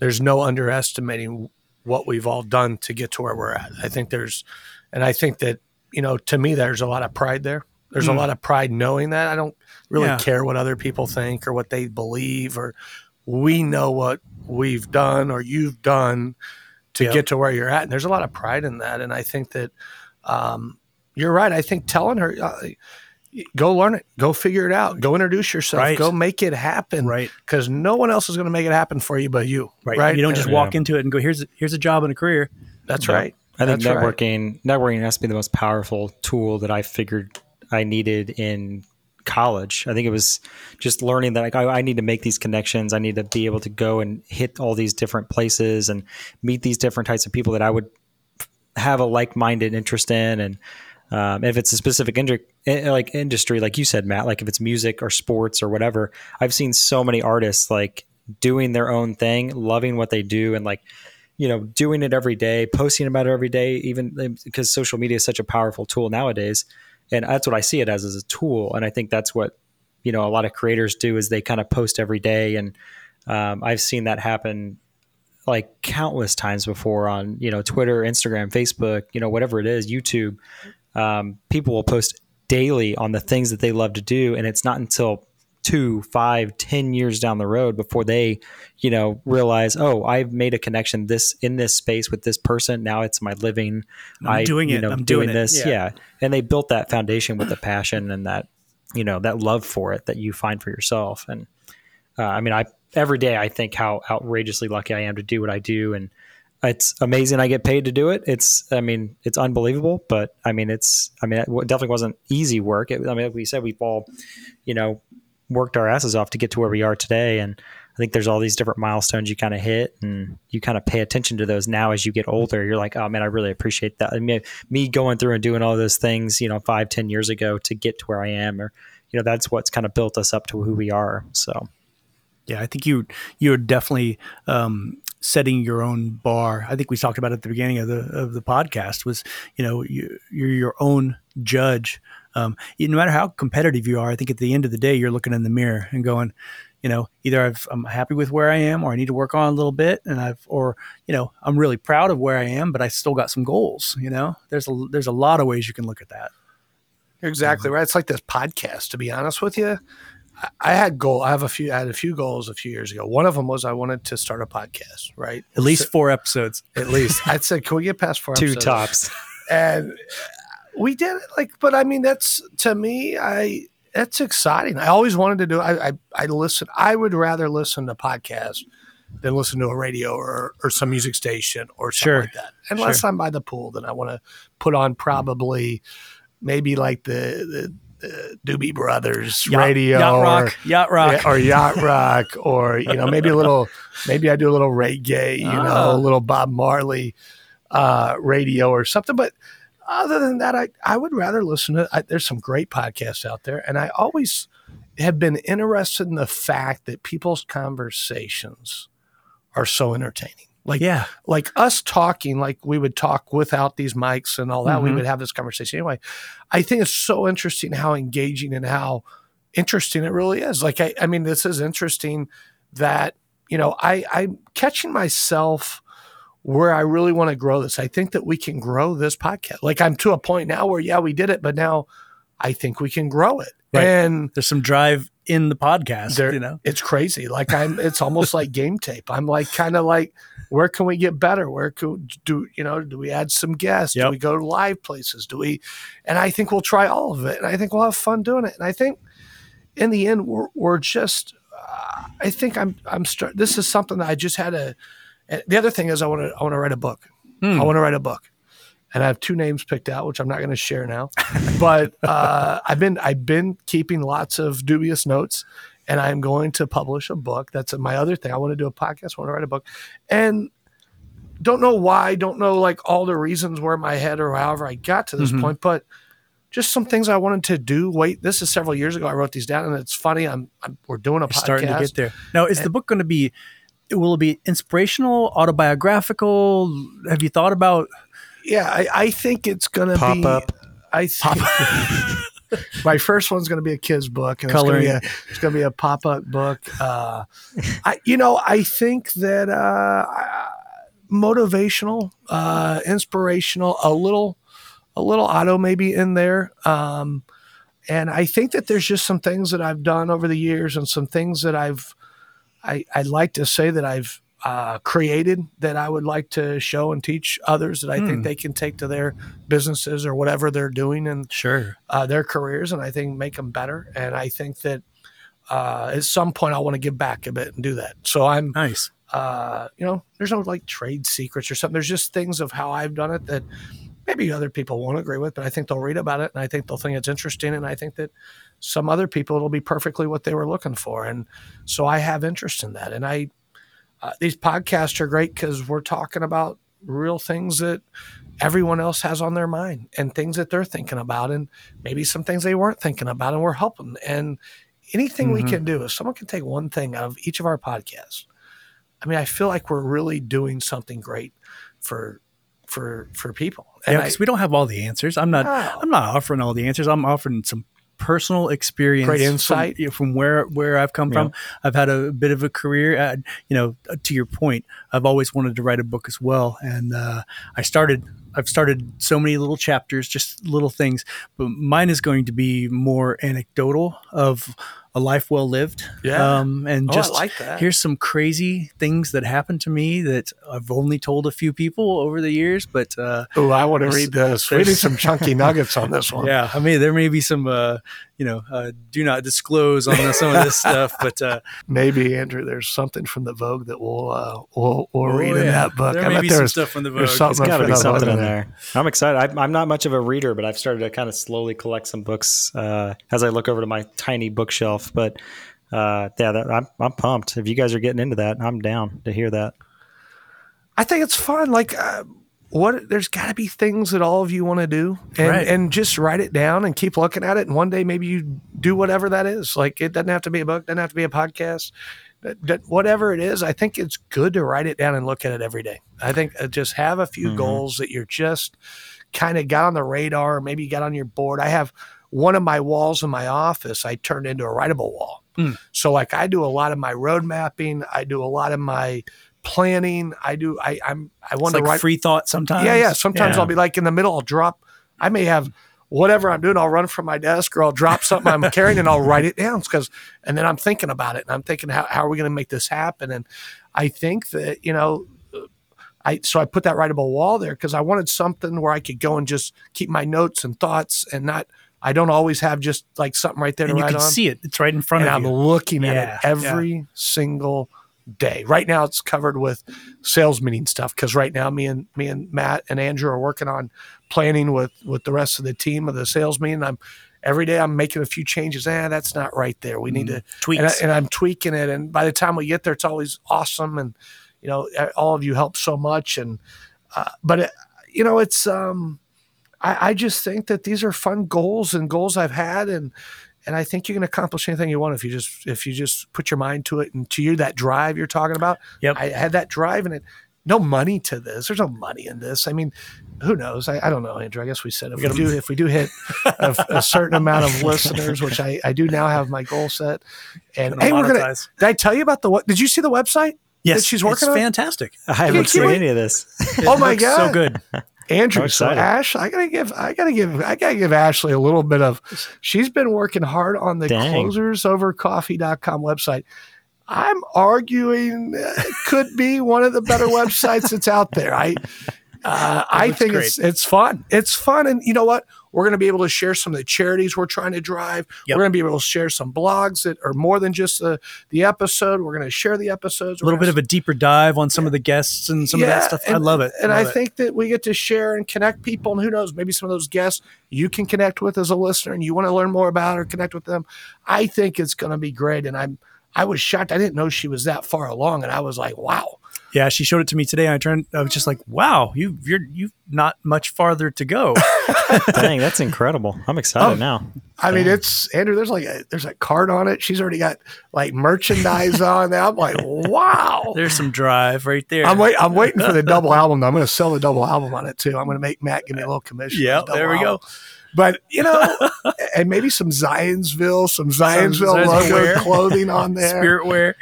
there's no underestimating what we've all done to get to where we're at. I think there's, and I think that you know, to me, there's a lot of pride there. There's mm. a lot of pride knowing that I don't really yeah. care what other people think or what they believe, or we know what we've done or you've done to yep. get to where you're at. And there's a lot of pride in that. And I think that um, you're right. I think telling her, uh, go learn it, go figure it out, go introduce yourself, right. go make it happen. Right. Because no one else is going to make it happen for you but you. Right. right? You don't just walk into it and go, here's, here's a job and a career. That's right. I think That's networking, right. networking has to be the most powerful tool that I figured I needed in college. I think it was just learning that like, I, I, need to make these connections. I need to be able to go and hit all these different places and meet these different types of people that I would have a like-minded interest in. And um, if it's a specific industry, eh, like industry, like you said, Matt, like if it's music or sports or whatever, I've seen so many artists like doing their own thing, loving what they do, and like you know doing it every day, posting about it every day, even because social media is such a powerful tool nowadays and that's what I see it as as a tool. And I think that's what you know a lot of creators do is they kind of post every day, and um, I've seen that happen like countless times before on you know Twitter, Instagram, Facebook, you know whatever it is, YouTube. Um, people will post daily on the things that they love to do, and it's not until two, five, ten years down the road before they, you know, realize, oh, I've made a connection this in this space with this person. Now it's my living. I'm I, doing it. Know, I'm doing, doing this. Yeah. yeah. And they built that foundation with the passion and that, you know, that love for it that you find for yourself. And uh, I mean, I every day I think how outrageously lucky I am to do what I do and it's amazing I get paid to do it. It's, I mean, it's unbelievable, but I mean, it's, I mean, it definitely wasn't easy work. It, I mean, like we said, we've all, you know, worked our asses off to get to where we are today. And I think there's all these different milestones you kind of hit and you kind of pay attention to those now as you get older. You're like, oh man, I really appreciate that. I mean, me going through and doing all those things, you know, five, ten years ago to get to where I am, or, you know, that's what's kind of built us up to who we are. So. Yeah, I think you you're definitely um, setting your own bar. I think we talked about at the beginning of the of the podcast. Was you know you, you're your own judge. Um, no matter how competitive you are, I think at the end of the day, you're looking in the mirror and going, you know, either I've, I'm happy with where I am, or I need to work on a little bit, and I've, or you know, I'm really proud of where I am, but I still got some goals. You know, there's a there's a lot of ways you can look at that. Exactly right. It's like this podcast. To be honest with you, I, I had goal. I have a few. I had a few goals a few years ago. One of them was I wanted to start a podcast. Right, At least four episodes. at least I'd say, can we get past four? Two episodes? tops. and we did it like but i mean that's to me i that's exciting i always wanted to do i i, I listen i would rather listen to podcasts than listen to a radio or or some music station or something Sure. like that unless i'm by the pool then i want to put on probably maybe like the the, the doobie brothers Yacht- radio yacht or, rock, yacht rock. or yacht rock or you know maybe a little maybe i do a little reggae you Ah. know a little bob marley uh radio or something but other than that i i would rather listen to I, there's some great podcasts out there and i always have been interested in the fact that people's conversations are so entertaining. Like yeah, like us talking like we would talk without these mics and all that we Mhm. would have this conversation anyway. I think it's so interesting how engaging and how interesting it really is. Like i, I mean this is interesting that you know i i'm catching myself where i really want to grow this i think that we can grow this podcast like i'm to a point now where yeah we did it but now i think we can grow it Right. and there's some drive in the podcast. There- you know, it's crazy. Like I'm, it's almost like game tape. I'm like kind of like, where can we get better? Where could do you know? Do we add some guests? Do we go to live places? Do we? And I think we'll try all of it, and I think we'll have fun doing it. And I think in the end, we're we're just. Uh, I think I'm I'm start. This is something that I just had a. and The other thing is, I want to I want to write a book. Hmm. I want to write a book. And I have two names picked out, which I'm not going to share now. But uh, I've been I've been keeping lots of dubious notes, and I'm going to publish a book. That's my other thing. I want to do a podcast. I want to write a book, and don't know why. Don't know like all the reasons where my head or however I got to this Mhm. point, but just some things I wanted to do. Wait, this is several years ago. I wrote these down, and it's funny. I'm, I'm we're doing a You're podcast. starting to get there. Now, is the book going to be? Will it be inspirational, autobiographical? Have you thought about? Yeah, I, I think it's gonna Pop be up. I think my first one's gonna be a kid's book, and it's gonna be a, it's gonna be a pop up book. Uh, I you know I think that uh, motivational, uh, inspirational, a little a little auto maybe in there. Um, and I think that there's just some things that I've done over the years, and some things that I've I, I'd like to say that I've uh, created that I would like to show and teach others that I Hmm. think they can take to their businesses or whatever they're doing and Sure. uh, their careers, and I think make them better. And I think that uh, at some point I want to give back a bit and do that. So I'm, Nice. uh, you know, there's no like trade secrets or something. There's just things of how I've done it that maybe other people won't agree with, but I think they'll read about it and I think they'll think it's interesting. And I think that some other people it'll be perfectly what they were looking for. And so I have interest in that. And I, uh, these podcasts are great because we're talking about real things that everyone else has on their mind and things that they're thinking about and maybe some things they weren't thinking about and we're helping and anything we Mhm. can do if someone can take one thing out of each of our podcasts i mean i feel like we're really doing something great for for for people and I, because we don't have all the answers. I'm not. No. I'm not offering all the answers. I'm offering some personal experience, Great insight. know, from, where where I've come from. I've had a bit of a career. Uh, you know, to your point, I've always wanted to write a book as well, and uh, I started. I've started so many little chapters, just little things, but mine is going to be more anecdotal of a life well lived. Yeah. Um, and Oh, just like that. here's some crazy things that happened to me that I've only told a few people over the years, but uh, oh i want to read this we need some chunky nuggets on this one yeah, I mean, there may be some, uh, you know, uh, do not disclose on the, some of this stuff, but uh, maybe andrew there's something from the vogue that we'll uh we'll, we'll oh, read in that book There i may bet be some there's stuff from the Vogue. there's something There's got to be something Vogue in there. I'm excited. I, I'm not much of a reader, but I've started to kind of slowly collect some books uh, as I look over to my tiny bookshelf. But uh, yeah, that, I'm, I'm pumped. If you guys are getting into that, I'm down to hear that. I think it's fun. Like, uh, what? There's got to be things that all of you want to do, and Right. and just write it down and keep looking at it. And one day maybe you do whatever that is. Like, it doesn't have to be a book, doesn't have to be a podcast, that, that whatever it is, I think it's good to write it down and look at it every day. I think uh, just have a few Mhm. goals that you're just kind of got on the radar, maybe you got on your board. I have one of my walls in my office I turned into a writable wall. Hmm. So like I do a lot of my road mapping, I do a lot of my planning. I do I I'm I want like to write free thought sometimes. yeah, yeah. Sometimes Yeah. I'll be like in the middle, I'll drop. I may have whatever I'm doing. I'll run from my desk or I'll drop something I'm carrying and I'll write it down because, and then I'm thinking about it and I'm thinking how, how are we going to make this happen? And I think that you know, I so I put that writable wall there because I wanted something where I could go and just keep my notes and thoughts and not. I don't always have just like something right there and to you can on see it. It's right in front and of I'm you. looking at it every single day. Right now, it's covered with sales meeting stuff because right now, me and me and Matt and Andrew are working on planning with with the rest of the team of the sales meeting. I'm every day I'm making a few changes. Ah, that's not right there. We need to and, I, and I'm tweaking it. And by the time we get there, it's always awesome. And you know, all of you help so much. And uh, but it, you know, it's um, I, I just think that these are fun goals and goals I've had and and I think you can accomplish anything you want if you just if you just put your mind to it and to you that drive you're talking about. Yep. I had that drive and it. No money to this. There's no money in this. I mean, who knows? I, I don't know, Andrew. I guess we said if we, do if we do hit a, a certain amount of listeners, which I, I do now have my goal set. And Gonna hey, we're gonna. Did I tell you about the what? Did you see the website? yes, she's working it's on? fantastic. I haven't seen any of this. It Oh my looks so good. Andrew, so. Ash, I gotta give, I gotta give, I gotta give Ashley a little bit of. She's been working hard on the Dang. closersovercoffee.com website. I'm arguing it could be one of the better websites that's out there. I, uh, I think it's it's fun. It's fun, and you know what? We're going to be able to share some of the charities we're trying to drive. Yep. We're going to be able to share some blogs that are more than just the the episode. We're going to share the episodes. A little bit of a deeper dive on some of the guests and some of that stuff. I love it. And I it. think that we get to share and connect people. And who knows, maybe some of those guests you can connect with as a listener and you want to learn more about or connect with them. I think it's going to be great. And I'm, I was shocked. I didn't know she was that far along. And I was like, wow. Yeah, she showed it to me today. And I turned. I was just like, "Wow, you you're you've not much farther to go." Dang, that's incredible. I'm excited Oh. now. I mean, it's Andrew. There's like a, there's a card on it. She's already got like merchandise on there. I'm like, wow. There's some drive right there. I'm wait. I'm waiting for the double album. though. I'm going to sell the double album on it too. I'm going to make Matt give me a little commission. Yeah, the there we go. But you know, and maybe some Zionsville, some Zionsville Zionsville logo clothing on there. Spirit wear.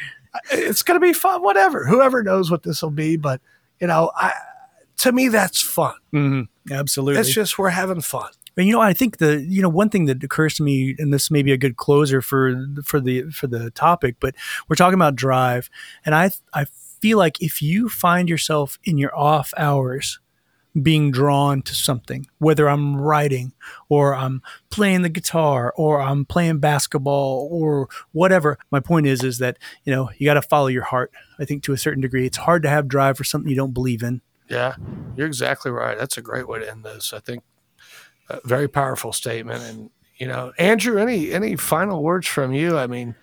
It's going to be fun. Whatever. Whoever knows what this will be, but you know, I to me that's fun. hmm Absolutely. It's just we're having fun. And you know, I think the you know one thing that occurs to me, and this may be a good closer for for the for the topic, but we're talking about drive, and I I feel like if you find yourself in your off hours being drawn to something, whether I'm writing or I'm playing the guitar or I'm playing basketball or whatever, my point is is that you know you got to follow your heart. I think to a certain degree, it's hard to have drive for something you don't believe in. Yeah, you're exactly right. That's a great way to end this. I think a very powerful statement. And you know, Andrew, any any final words from you? I mean,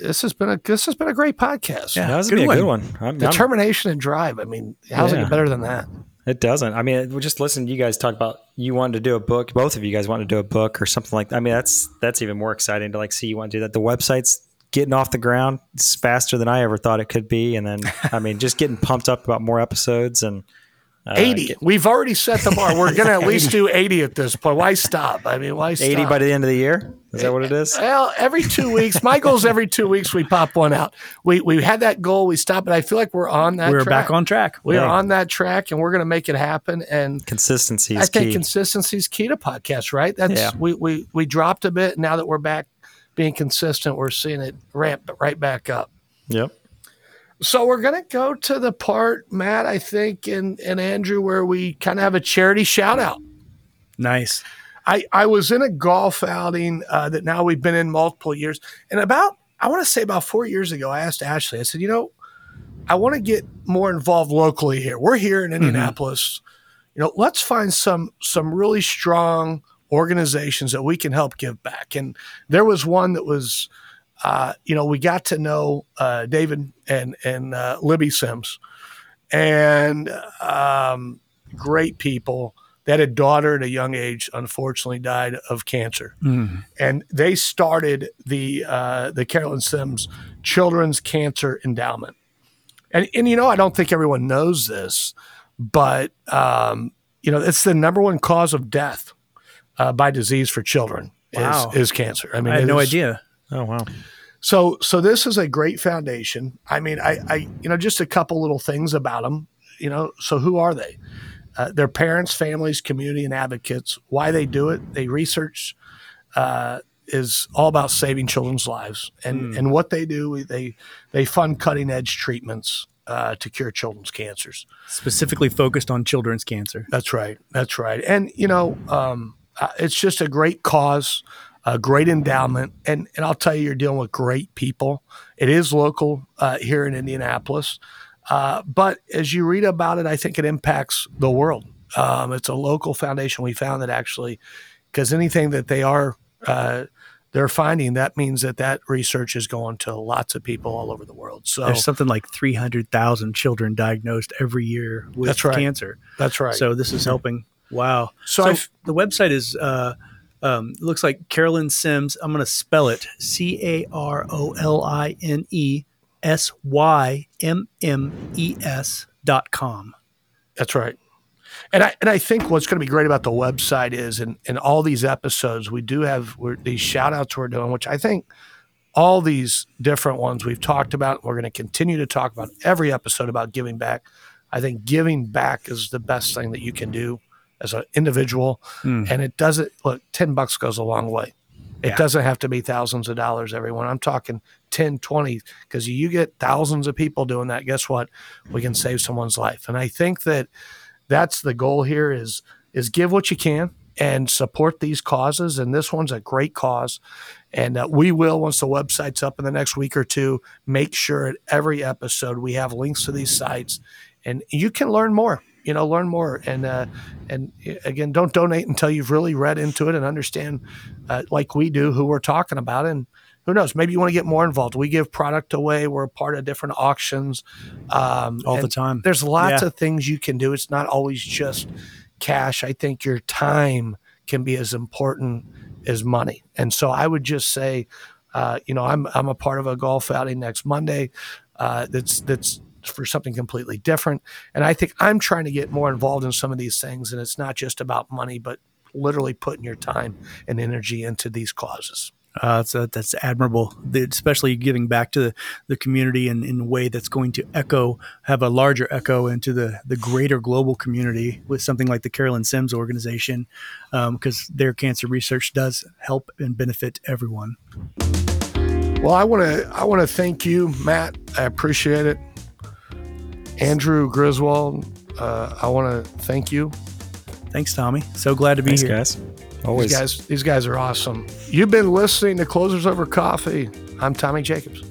this has been a this has been a great podcast. Yeah. that was good a one. good one. I'm, I'm- Determination and drive. I mean, how's it Yeah. get better than that? It doesn't. I mean, just listen. to You guys talk about you wanted to do a book. Both of you guys wanted to do a book or something like. that. I mean, that's that's even more exciting to like see you want to do that. The website's getting off the ground. It's faster than I ever thought it could be. And then, I mean, just getting pumped up about more episodes and uh, 80. get- We've already set the bar. We're going to at least do 80 at this point. Why stop? I mean, why stop? 80 by the end of the year. Is that what it is? Well, every two weeks. My goal is every two weeks we pop one out. We we had that goal. We stopped, but I feel like we're on that. we're track. back on track. We are on that track, and we're going to make it happen. And Consistency I think key. consistency is key to podcasts, right? That's Yeah. we, we we dropped a bit. Now that we're back being consistent, we're seeing it ramp right back up. yep. So we're gonna go to the part, Matt, I think, and and Andrew, where we kind of have a charity shout out. Nice. I, I was in a golf outing uh, that now we've been in multiple years. And about, I want to say about four years ago, I asked Ashley, I said, you know, I want to get more involved locally here. We're here in Indianapolis. You know, let's find some some really strong organizations that we can help give back. And there was one that was, uh, you know, we got to know uh, David and and uh, Libby Symmes, and um, great people That had a daughter at a young age, unfortunately died of cancer, Mm. and they started the uh, the Caroline Symmes Children's Cancer Endowment. And and you know, I don't think everyone knows this, but um, you know, it's the number one cause of death uh, by disease for children Wow. is, is cancer. I mean, I had no is- idea. Oh wow. so, so this is a great foundation. I mean, I, I, you know, just a couple little things about them. You know, so who are they? Uh, their parents, families, community, and advocates. Why they do it? They research uh, is all about saving children's lives, and and what they do, they they fund cutting edge treatments uh, to cure children's cancers. Specifically focused on children's cancer. That's right. That's right. And you know, um, uh, it's just a great cause, a great endowment, and and I'll tell you, you're dealing with great people. It is local uh, here in Indianapolis, uh, but as you read about it, I think it impacts the world. Um, it's a local foundation. We found that actually, because anything that they are. Uh, they're finding that means that that research is going to lots of people all over the world. So There's something like 300,000 children diagnosed every year with That's right. cancer. that's right. So this is helping. Wow. So So, the website is uh, um, looks like Caroline Symmes. I'm going to spell it C A R O L I N E S Y M M E S dot com. That's right. And I and I think what's going to be great about the website is in, in all these episodes we do have these shout outs we're doing, which I think all these different ones we've talked about. We're going to continue to talk about every episode about giving back. I think giving back is the best thing that you can do as an individual, Mm. and it doesn't look ten bucks goes a long way. It Yeah. doesn't have to be thousands of dollars, everyone. I'm talking 10, 20, because you get thousands of people doing that. Guess what? We can save someone's life. And I think that that's the goal here is is give what you can and support these causes. And this one's a great cause. And uh, we will, once the website's up in the next week or two, make sure at every episode we have links to these sites, and you can learn more. You know, learn more, and uh, and uh, again, don't donate until you've really read into it and understand, uh, like we do, who we're talking about, and who knows, maybe you want to get more involved. We give product away. We're a part of different auctions um, All the time. There's lots Yeah. of things you can do. It's not always just cash. I think your time can be as important as money. And so I would just say, uh, you know, I'm I'm a part of a golf outing next Monday. Uh, that's that's for something completely different. And I think I'm trying to get more involved in some of these things. And it's not just about money, but literally putting your time and energy into these causes. Uh, so that's admirable, The- especially giving back to the, the community in, in a way that's going to echo, have a larger echo into the, the greater global community with something like the Caroline Symmes organization, because their cancer research does help and benefit everyone. Well, I want to I want to thank you, Matt. I appreciate it. Andrew Griswold, uh, I want to thank you. Thanks, Tommy. So glad to be Thanks, here. guys. Always. These guys, these guys are awesome. You've been listening to Closers Over Coffee. I'm Tommy Jacobs.